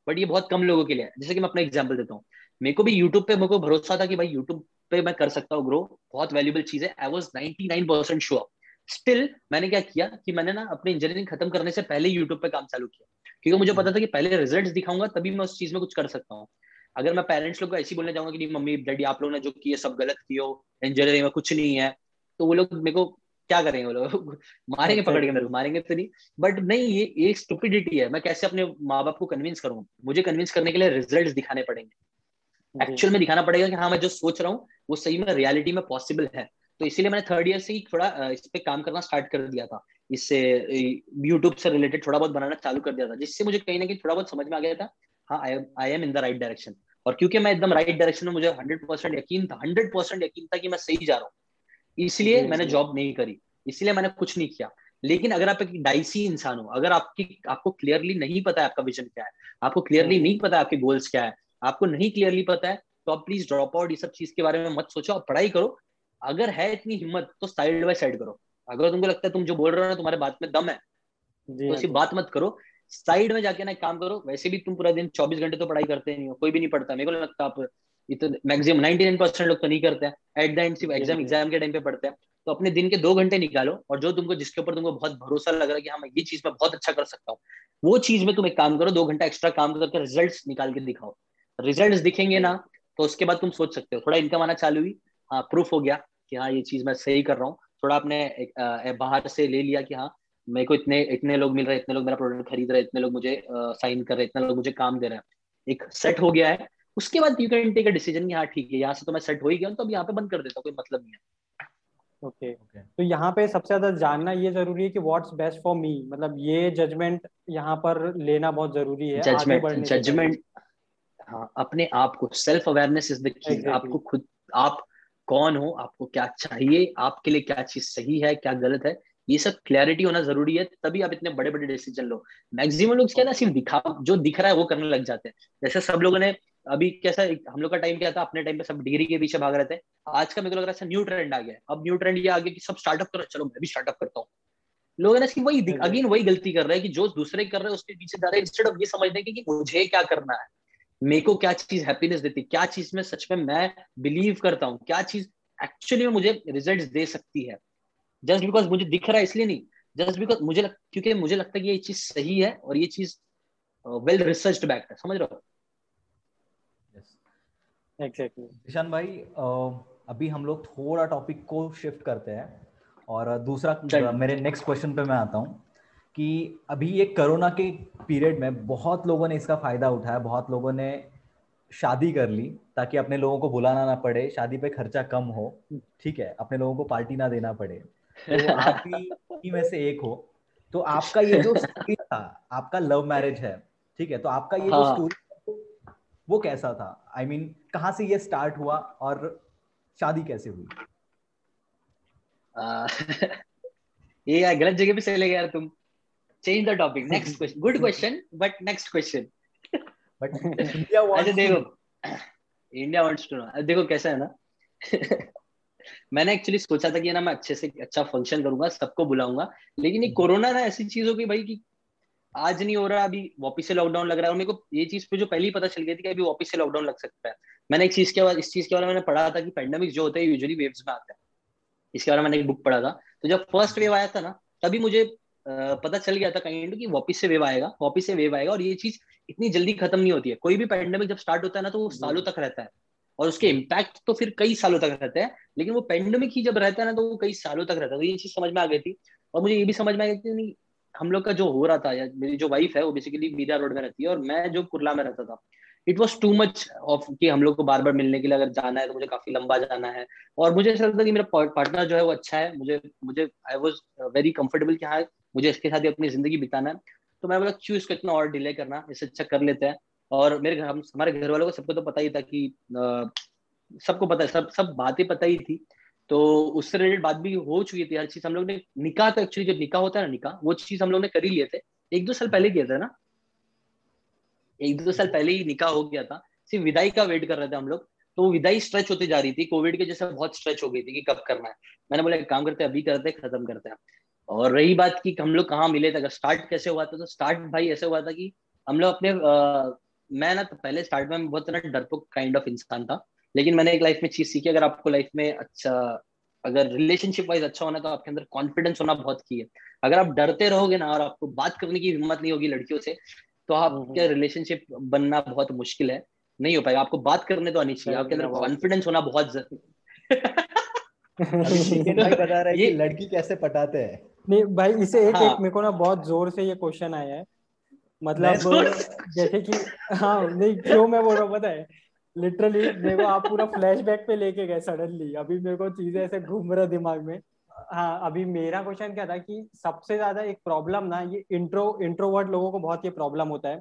बट ये बहुत कम लोगों के लिए जैसे कि मैं अपना एग्ज़ाम्पल देता हूँ। मेरे को भी यूट्यूब पे मेरे को भरोसा था कि भाई यूट्यूब पे मैं कर सकता हूँ ग्रो बहुत वैल्यूबल चीज़ है। I was ninety nine percent sure still मैंने क्या किया कि मैंने ना अपनी इंजीनियरिंग खत्म करने से पहले यूट्यूब पे काम चालू किया। क्योंकि मुझे पता था कि पहले रिज़ल्ट दिखाऊँगा, तभी मैं उस चीज़ में कुछ कर सकता हूँ। अगर मैं पेरेंट्स लोग को ऐसी बोलने जाऊँगा कि मम्मी, डैडी, आप लोग ने जो किए सब गलत हो। इंजीनियरिंग में कुछ नहीं है। तो वो लोग मेरे को क्या करेंगे वो लोग? मारेंगे पकड़ के मेरे को मारेंगे तो नहीं। बट नहीं ये एक स्टुपिडिटी है। मैं कैसे अपने माँ बाप को कन्विंस करूँ? मुझे कन्विंस करने के लिए रिज़ल्ट दिखाने पड़ेंगे। एक्चुअल में दिखाना पड़ेगा कि हाँ मैं जो सोच रहा हूँ वो सही में रियलिटी में पॉसिबल है। तो इसीलिए मैंने थर्ड ईयर से ही थोड़ा इस पे काम करना स्टार्ट कर दिया था। इससे यूट्यूब से रिलेटेड थोड़ा बहुत बनाना चालू कर दिया था जिससे मुझे कहीं ना कहीं थोड़ा बहुत समझ में आ गया था हाँ I am in the right direction और क्योंकि मैं एकदम राइट डायरेक्शन में मुझे हंड्रेड परसेंट यकीन था हंड्रेड परसेंट यकीन था कि मैं सही जा रहा हूँ। इसलिए मैंने जॉब नहीं करी इसलिए मैंने कुछ नहीं किया। लेकिन अगर आप एक डाइसी इंसान हो अगर आपकी आपको क्लियरली नहीं पता है आपका विजन क्या है आपको क्लियरली नहीं पता है आपके गोल्स क्या है आपको नहीं क्लियरली पता है तो आप प्लीज़ ड्रॉप आउट ये सब चीज़ के बारे में मत सोचो आप पढ़ाई करो। अगर है इतनी हिम्मत तो साइड बाय साइड करो। अगर तुमको लगता है तुम जो बोल रहे हो ना तुम्हारे बात में दम है तो सिर्फ़ बात मत करो। साइड में जाके ना काम करो वैसे भी तुम पूरा दिन चौबीस घंटे तो पढ़ाई करते नहीं हो कोई भी नहीं पढ़ता मेरे को लगता आप इतना मैक्सिमम नाइनटी नाइन परसेंट लोग तो नहीं करते हैं। एट द एंड सिर्फ़ एग्ज़ाम एग्ज़ाम के टाइम पे पढ़ते हैं। तो अपने दिन के दो घंटे निकालो और जो तुमको जिसके ऊपर तुमको बहुत भरोसा लग रहा है कि हाँ मैं ये चीज़ में बहुत अच्छा कर सकता हूँ वो चीज़ में तुम एक काम करो दो घंटा एक्स्ट्रा काम करके रिज़ल्ट निकाल के दिखाओ। रिज़ल्ट दिखेंगे ना तो उसके बाद तुम सोच सकते हो। थोड़ा इनकम आना चालू हुई हाँ प्रूफ हो गया कि हाँ ये चीज़ मैं सही कर रहा हूँ। थोड़ा अपने बाहर से ले लिया कि हाँ मेरे को इतने इतने लोग मिल रहे हैं इतने लोग मेरा प्रोडक्ट खरीद रहे हैं इतने लोग मुझे साइन कर रहे हैं इतने लोग मुझे काम दे रहे हैं। एक सेट हो गया है उसके बाद you can take a decision कि हाँ ठीक है यहाँ से तो मैं सेट हो ही गया तो अब यहाँ पे बंद कर देता हूँ कोई मतलब नहीं है। Okay okay. तो यहाँ पे सबसे ज़्यादा जानना ये ज़रूरी है कि व्हाट्स बेस्ट फॉर मी मतलब ये जजमेंट यहाँ पर लेना बहुत ज़रूरी है जजमेंट जजमेंट हाँ अपने आप को self awareness is the key आपको खुद आप कौन हो आपको क्या चाहिए आपके लिए क्या चीज़ सही है क्या गलत है ये सब क्लैरिटी होना ज़रूरी है तभी आप इतने बड़े बड़े डिसीज़न लो। मैक्सिमम लोग क्या ना सिर्फ़ दिखा जो दिख रहा है वो करने लग जाते हैं। जैसे सब लोगों ने अभी कैसा हम लोग का टाइम क्या था अपने टाइम पे सब डिग्री के पीछे भाग रहे थे। आज का मेरे को लग रहा है न्यू ट्रेंड आ गया अब न्यू ट्रेंड ये आ गया कि सब स्टार्टअप करो। चलो मैं भी स्टार्टअप करता हूँ। लोग है ना वही अगेन वही गलती कर रहे हैं कि जो दूसरे कर रहे हैं उसके पीछे जा रहे हैं। इंस्टेड ऑफ़ ये समझने की कि मुझे क्या करना है मेरे को क्या चीज़ हैप्पीनेस देती क्या चीज़ में सच में मैं बिलीव करता हूँ क्या चीज़ एक्चुअली में मुझे रिज़ल्ट दे सकती है। जस्ट बिकॉज़ मुझे दिख रहा है इसलिए नहीं। जस्ट बिकॉज़ मुझे क्योंकि मुझे लगता है कि ये चीज़ सही है और ये चीज़ वेल रिसर्च बैक है। समझ रहे हो? एग्जैक्टली ईशान भाई अभी हम लोग थोड़ा टॉपिक को शिफ्ट करते हैं और दूसरा मेरे नेक्स्ट क्वेश्चन पे मैं आता हूँ कि अभी ये कोरोना के पीरियड में बहुत लोगों ने इसका फ़ायदा उठाया बहुत लोगों ने शादी कर ली ताकि अपने लोगों को बुलाना ना पड़े शादी पे खर्चा कम हो ठीक है अपने लोगों को पार्टी ना देना पड़े। तो आप ही में से एक हो। तो आपका ये जो स्टोरी था आपका लव मैरिज है ठीक है तो आपका ये हाँ. जो स्टोरी वो कैसा था? आई I मीन mean, कहाँ से ये स्टार्ट हुआ और शादी कैसे हुई? ये यार गलत जगह पे चले गए यार तुम। Change the topic next question good question but next question but India अच्छा देखो। इंडिया वांट्स टू नो देखो कैसा है ना? मैंने एक्चुअली सोचा था कि ना मैं अच्छे से अच्छा फ़ंक्शन करूँगा सबको बुलाऊँगा लेकिन ये कोरोना ना ऐसी चीज़ हो गई भाई कि आज नहीं हो रहा अभी वापिस से लॉकडाउन लग रहा है। और मेरे को ये चीज़ पे जो पहले ही पता चल गई थी कि अभी वापिस से लॉकडाउन लग सकता है। मैंने एक चीज़ के बाद इस चीज़ के बारे में मैंने पढ़ा था कि पेंडेमिक जो होता है यूजुअली वेव्स में आता है। इसके बारे में मैंने एक बुक पढ़ा था। तो जब फ़र्स्ट वेव आया था ना तभी मुझे पता चल गया था कहीं कि वापिस से वेव आएगा वापिस से वेव आएगा। और ये चीज़ इतनी जल्दी खत्म नहीं होती है। कोई भी पेंडेमिक जब स्टार्ट होता है ना तो वो सालों तक रहता है। और उसके इम्पैक्ट तो फिर कई सालों तक रहते हैं। लेकिन वो पेंडेमिक ही जब रहता है ना तो वो कई सालों तक रहता है। तो ये चीज़ समझ में आ गई थी। और मुझे ये भी समझ में आ गई थी हम लोग का जो हो रहा था, या मेरी जो वाइफ है, वो बेसिकली मीडिया रोड में रहती है और मैं जो कुरला में रहता था it was too much of कि हम लोग को बार बार मिलने के लिए अगर जाना है तो मुझे काफ़ी लंबा जाना है। और मुझे ऐसा लगता कि मेरा पार्टनर जो है वो अच्छा है, मुझे मुझे आई वॉज़ वेरी कंफर्टेबल कि हाँ मुझे इसके साथ ही अपनी ज़िंदगी बिताना है। तो मैं बोला, क्यों इसको इतना और डिले करना? इससे अच्छा कर लेते हैं। और मेरे घर हमारे घर वालों को सबको तो पता ही था कि सबको पता है सब सब बातें पता ही थी। तो उससे रिलेटेड बात भी हो चुकी थी हर चीज़ हम लोग ने निकाह तो एक्चुअली जो निकाह होता है ना निकाह वो चीज़ हम लोग ने कर ही लिए थे। एक दो साल पहले किया था ना। एक दो साल पहले ही निकाह हो गया था। सिर्फ़ विदाई का वेट कर रहे थे हम लोग। तो विदाई स्ट्रेच होती जा रही थी। कोविड के जैसे बहुत स्ट्रेच हो गई थी कि कब करना है। मैंने बोला काम करते अभी करते खत्म करते हैं। और रही बात की हम लोग कहाँ मिले थे अगर स्टार्ट कैसे हुआ था तो स्टार्ट भाई ऐसे हुआ था कि हम लोग अपने आ, मैं ना तो पहले स्टार्ट में बहुत ना डरपोक काइंड ऑफ़ इंसान था। लेकिन मैंने एक लाइफ में चीज़ सीखी अगर आपको लाइफ में अच्छा अगर रिलेशनशिप वाइज अच्छा होना तो आपके अंदर कॉन्फिडेंस होना बहुत की है। अगर आप डरते रहोगे ना और आपको बात करने की हिम्मत नहीं होगी लड़कियों से तो आपके रिलेशनशिप बनना बहुत मुश्किल है। नहीं हो पाएगा। आपको बात करने तो आनी चाहिए। आपके अंदर कॉन्फिडेंस होना बहुत भाई बता रहा है कि लड़की कैसे पटाते हैं? नहीं भाई इसे एक हाँ. एक मेरे को ना बहुत ज़ोर से ये क्वेश्चन आया है। मतलब जैसे कि हाँ नहीं क्यों मैं बोल रहा हूँ पता है? लिटरली मेरे को आप पूरा फ्लैशबैक पे लेके गए सडनली अभी मेरे को चीज़ें ऐसे घूम रहा दिमाग में। हाँ अभी मेरा क्वेश्चन क्या था कि सबसे ज़्यादा एक प्रॉब्लम ना ये इंट्रो इंट्रोवर्ट लोगों को बहुत ये प्रॉब्लम होता है।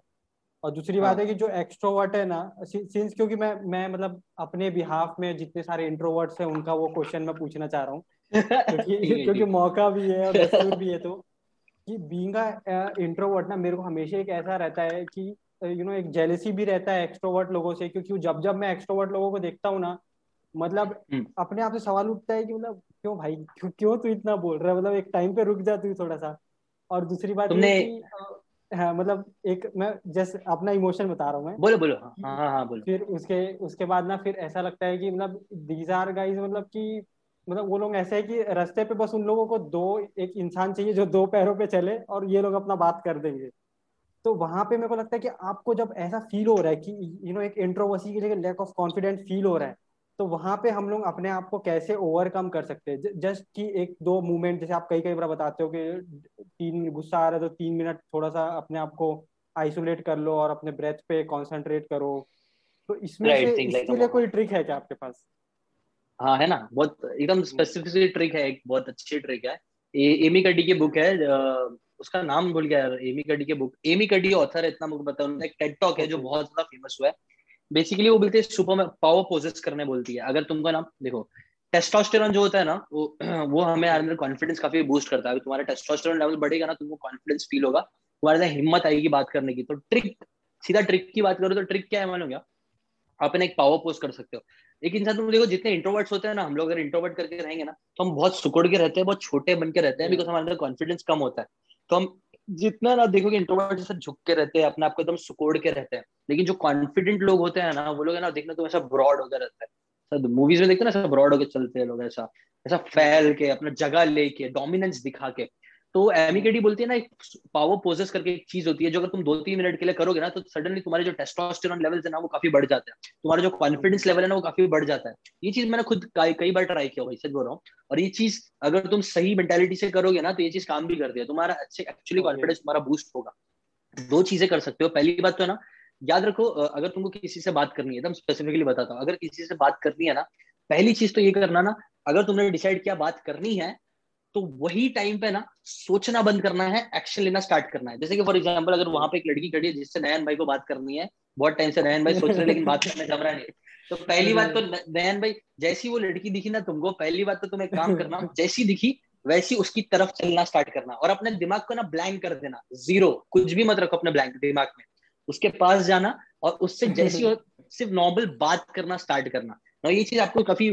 और दूसरी बात हाँ. है कि जो एक्सट्रोवर्ट है ना सिंस क्योंकि मैं मैं मतलब अपने बिहाफ में जितने सारे इंट्रोवर्ट्स हैं उनका वो क्वेश्चन मैं पूछना चाह रहा हूँ। क्योंकि क्योंकि मौका भी है और भी है तो। कि बीइंग इंट्रोवर्ट ना मेरे को हमेशा एक ऐसा रहता है कि यू नो एक जेलेसी भी रहता है एक्सट्रोवर्ट लोगों से क्योंकि जब जब मैं एक्सट्रोवर्ट लोगों को देखता हूँ ना मतलब हम्म। अपने आप से सवाल उठता है कि मतलब क्यों भाई क्यों क्यों तू इतना बोल रहा है? मतलब एक टाइम पे रुक जा तू थोड़ा सा और दूसरी बात तुमने हाँ मतलब एक मैं जैसे अपना इमोशन बता रहा हूँ मैं। बोलो बोलो हाँ हाँ हाँ बोलो। फिर उसके उसके बाद ना फिर ऐसा लगता है कि मतलब दीज आर गाइस मतलब कि मतलब वो लोग ऐसे है कि रास्ते पे बस उन लोगों को दो एक इंसान चाहिए जो दो पैरों पे चले और ये लोग अपना बात कर देंगे। तो वहाँ पे मेरे को लगता है कि आपको जब ऐसा फील हो रहा है कि यू नो एक इंट्रोवर्सी की जगह लैक ऑफ़ कॉन्फिडेंस फील हो रहा है तो वहाँ पे हम लोग अपने आप को कैसे ओवरकम कर सकते हैं? जस्ट कि एक दो मूवमेंट जैसे आप कई कई बार बताते हो कि तीन गुस्सा आ रहा है तो तीन मिनट थोड़ा सा अपने आप को आइसोलेट कर लो और अपने ब्रेथ पे कॉन्सेंट्रेट करो। तो इसमें right, से इसके लिए कोई ट्रिक है क्या आपके पास? हाँ है ना? बहुत एकदम स्पेसिफिक ट्रिक है एक बहुत अच्छी ट्रिक है। एमी कडी की बुक है उसका नाम भूल गया यार एमी कडी के बुक एमी कडी ऑथर है इतना मुझे पता है एक टेड टॉक है जो बहुत ज़्यादा फ़ेमस हुआ है। बेसिकली वो बोलते हैं सुपर पावर पोजेस करने बोलती है। अगर तुमको ना देखो टेस्टोस्टेरोन जो होता है ना वो वो हमें अंदर कॉन्फिडेंस काफ़ी बूस्ट करता है। अगर तुम्हारा टेस्टोस्टेरोन लेवल बढ़ेगा ना तुमको कॉन्फिडेंस फील होगा। तुम्हारे अंदर हिम्मत आएगी बात करने की। तो ट्रिक सीधा ट्रिक की बात करो तो ट्रिक क्या है मालूम क्या? आप एक पावर पोज कर सकते हो। एक इंसान तुम देखो जितने इंट्रोवर्ट्स होते हैं ना हम लोग अगर इंट्रोवर्ट करके रहेंगे ना तो हम बहुत सुकुड़ के रहते हैं बहुत छोटे बन के रहते हैं बिकॉज़ हमारे अंदर कॉन्फिडेंस कम होता है। तो हम जितना ना देखोगे इंट्रोवर्ट जैसे झुक के रहते हैं, अपने आप को एकदम सुकोड़ के रहते हैं। लेकिन जो कॉन्फिडेंट लोग होते हैं ना, वो लोग है ना देखना तो ऐसा ब्रॉड होकर रहता है। मूवीज़ में देखते ना ऐसा ब्रॉड होकर चलते हैं लोग ऐसा। ऐसा फैल के, अपना जगह लेके डोमिनेंस दिखा के। तो एमिकेडी बोलती है ना एक पावर पोजेस करके एक चीज़ होती है जो अगर तुम दो तीन मिनट के लिए करोगे ना तो सडनली तुम्हारे जो टेस्टोस्टेरोन लेवल्स है ना वो काफ़ी बढ़ जाते हैं। तुम्हारा जो कॉन्फिडेंस लेवल है ना वो काफ़ी बढ़ जाता है। ये चीज़ मैंने खुद कई बार ट्राई किया भाई सच बोल रहा हूँ। और ये चीज़ अगर तुम सही मेंटेलिटी से करोगे ना तो ये चीज़ काम भी करती है। तुम्हारा अच्छे एक्चुअली कॉन्फिडेंस तुम्हारा बूस्ट होगा। दो चीज़ें कर सकते हो। पहली बात तो है ना याद रखो अगर तुमको किसी से बात करनी है एकदम स्पेसिफिकली बताता हूँ। अगर किसी से बात करनी है ना पहली चीज़ तो ये करना ना अगर तुमने डिसाइड किया बात करनी है तो वही टाइम पे ना सोचना बंद करना है एक्शन लेना स्टार्ट करना है। जैसे कि फॉर एग्जांपल अगर वहाँ पे एक लड़की खड़ी है जिससे नयन भाई को बात करनी है बहुत टाइम से नयन भाई सोच रहे लेकिन बात करने जम रहा नहीं तो पहली बात तो नयन भाई जैसी वो लड़की दिखी ना तुमको पहली बात तो तुम्हें काम करना जैसी दिखी वैसी उसकी तरफ़ चलना स्टार्ट करना। और अपने दिमाग को ना ब्लैंक कर देना ज़ीरो कुछ भी मत रखो अपने ब्लैंक दिमाग में। उसके पास जाना और उससे जैसी सिर्फ़ नॉर्मल बात करना स्टार्ट करना। और ये चीज़ आपको काफ़ी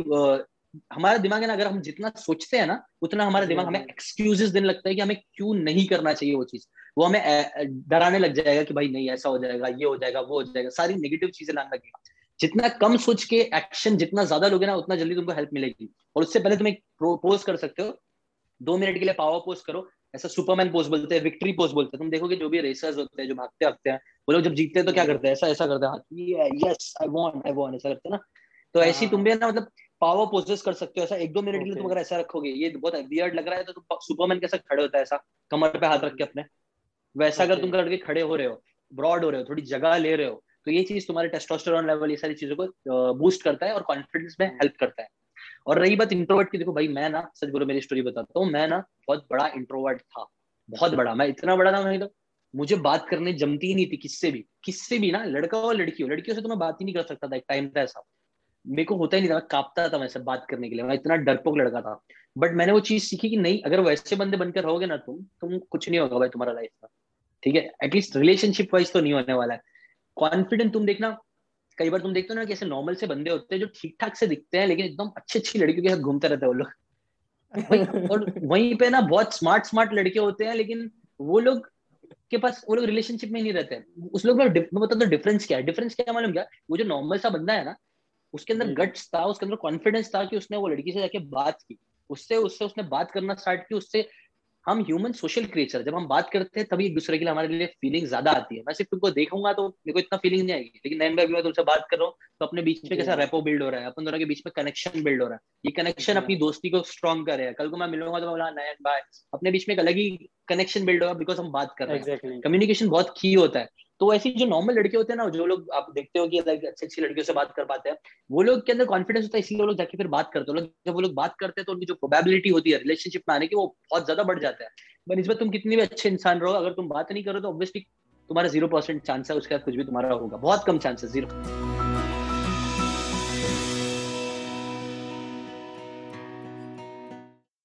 हमारा दिमाग है ना अगर हम जितना सोचते हैं ना उतना हमारा दिमाग हमें एक्सक्यूजेस देने लगता है कि हमें क्यों नहीं करना चाहिए वो चीज़। वो हमें डराने लग जाएगा कि भाई नहीं ऐसा हो जाएगा ये हो जाएगा वो हो जाएगा सारी नेगेटिव चीज़ें लाने लगेगा। जितना कम सोच के एक्शन जितना ज़्यादा लोगे ना उतना जल्दी तुमको हेल्प मिलेगी। और उससे पहले तुम एक पोज कर सकते हो। दो मिनट के लिए पावर पोज करो। ऐसा सुपरमैन पोज बोलते हैं विक्ट्री पोज बोलते हैं। तुम देखोगे जो भी रेसर्स होते हैं जो भागते भागते हैं वो लोग जब जीतते हैं तो क्या करते हैं? ऐसा ऐसा करते हैं। Yes I want I want ऐसा करते हैं ना। तो ऐसी तुम भी ना मतलब पावर पोजेस कर सकते हो ऐसा एक दो मिनट के लिए तुम अगर ऐसा रखोगे ये बहुत वियर्ड लग रहा है तो तुम सुपरमैन कैसा खड़े होता है ऐसा कमर पे हाथ रख के अपने। वैसा अगर तुम करके खड़े हो रहे हो ब्रॉड हो रहे हो थोड़ी जगह ले रहे हो तो ये चीज़ तुम्हारे टेस्टोस्टेरोन लेवल ये सारी चीज़ों को बूस्ट करता है और कॉन्फिडेंस में हेल्प करता है। और रही बात इंट्रोवर्ट की देखो भाई मैं ना सच बोलो मेरी स्टोरी बताता हूँ मैं ना बहुत बड़ा इंट्रोवर्ट था बहुत बड़ा मैं इतना बड़ा था नहीं तो मुझे बात करने जमती ही नहीं थी किससे भी किससे भी ना लड़का और लड़की हो लड़कियों से तो मैं बात ही नहीं कर सकता था एक टाइम था ऐसा। मेरे को होता ही नहीं था, मैं कांपता था वैसे बात करने के लिए, मैं इतना डरपोक लड़का था। बट मैंने वो चीज़ सीखी कि नहीं, अगर वैसे बंदे बनकर रहोगे ना तुम तुम कुछ नहीं होगा भाई तुम्हारा लाइफ का। ठीक है? एटलीस्ट रिलेशनशिप वाइज तो नहीं होने वाला है। कॉन्फिडेंट तुम देखना, कई बार तुम देखते हो ना कैसे नॉर्मल से बंदे होते हैं जो ठीक ठाक से दिखते हैं, लेकिन एकदम अच्छी अच्छी लड़कियों के साथ घूमते रहते हैं वो लोग। और वहीं पे ना बहुत स्मार्ट स्मार्ट लड़के होते हैं, लेकिन वो लोग के पास, वो लोग रिलेशनशिप में नहीं रहते। उस लोग मैं बता दो डिफरेंस क्या है। डिफरेंस क्या मालूम क्या? वो जो नॉर्मल सा बंदा है ना उसके अंदर गट्स था उसके अंदर कॉन्फिडेंस था कि उसने वो लड़की से जाके बात की। उससे उससे उसने बात करना स्टार्ट की उससे हम ह्यूमन सोशल क्रिएचर जब हम बात करते हैं तभी एक दूसरे के लिए हमारे लिए फीलिंग ज़्यादा आती है। मैं सिर्फ़ तुमको देखूँगा तो मेरे को इतना फीलिंग नहीं आएगी। लेकिन नैन भाई मैं तुमसे बात कर रहा हूँ तो अपने बीच में कैसा रेपो बिल्ड हो रहा है? अपन दोनों के बीच में कनेक्शन बिल्ड हो रहा है। ये कनेक्शन अपनी दोस्ती को स्ट्रॉन्ग कर रहा है। कल को मैं मिलूँगा तो बोला नयन भाई अपने बीच में एक अलग ही कनेक्शन बिल्ड होगा बिकॉज़ हम बात कर रहे हैं। कम्युनिकेशन बहुत की होता है। तो ऐसी जो नॉर्मल लड़के होते हैं ना, जो लोग आप देखते हो कि अच्छी अच्छी लड़कियों से बात कर पाते हैं, वो लोग के अंदर कॉन्फिडेंस होता है, इसलिए वो लोग जाके फिर बात करते हैं। जब वो लोग बात करते हैं तो उनकी जो प्रोबेबिलिटी होती है रिलेशनशिप में आने की, वो बहुत ज़्यादा बढ़ जाता है। इस तुम कितने भी अच्छे इंसान रहो, अगर तुम बात नहीं करो तो ऑब्वियसली तुम्हारा ज़ीरो परसेंट चांस है, उसके बाद कुछ भी तुम्हारा होगा। बहुत कम चांस है ज़ीरो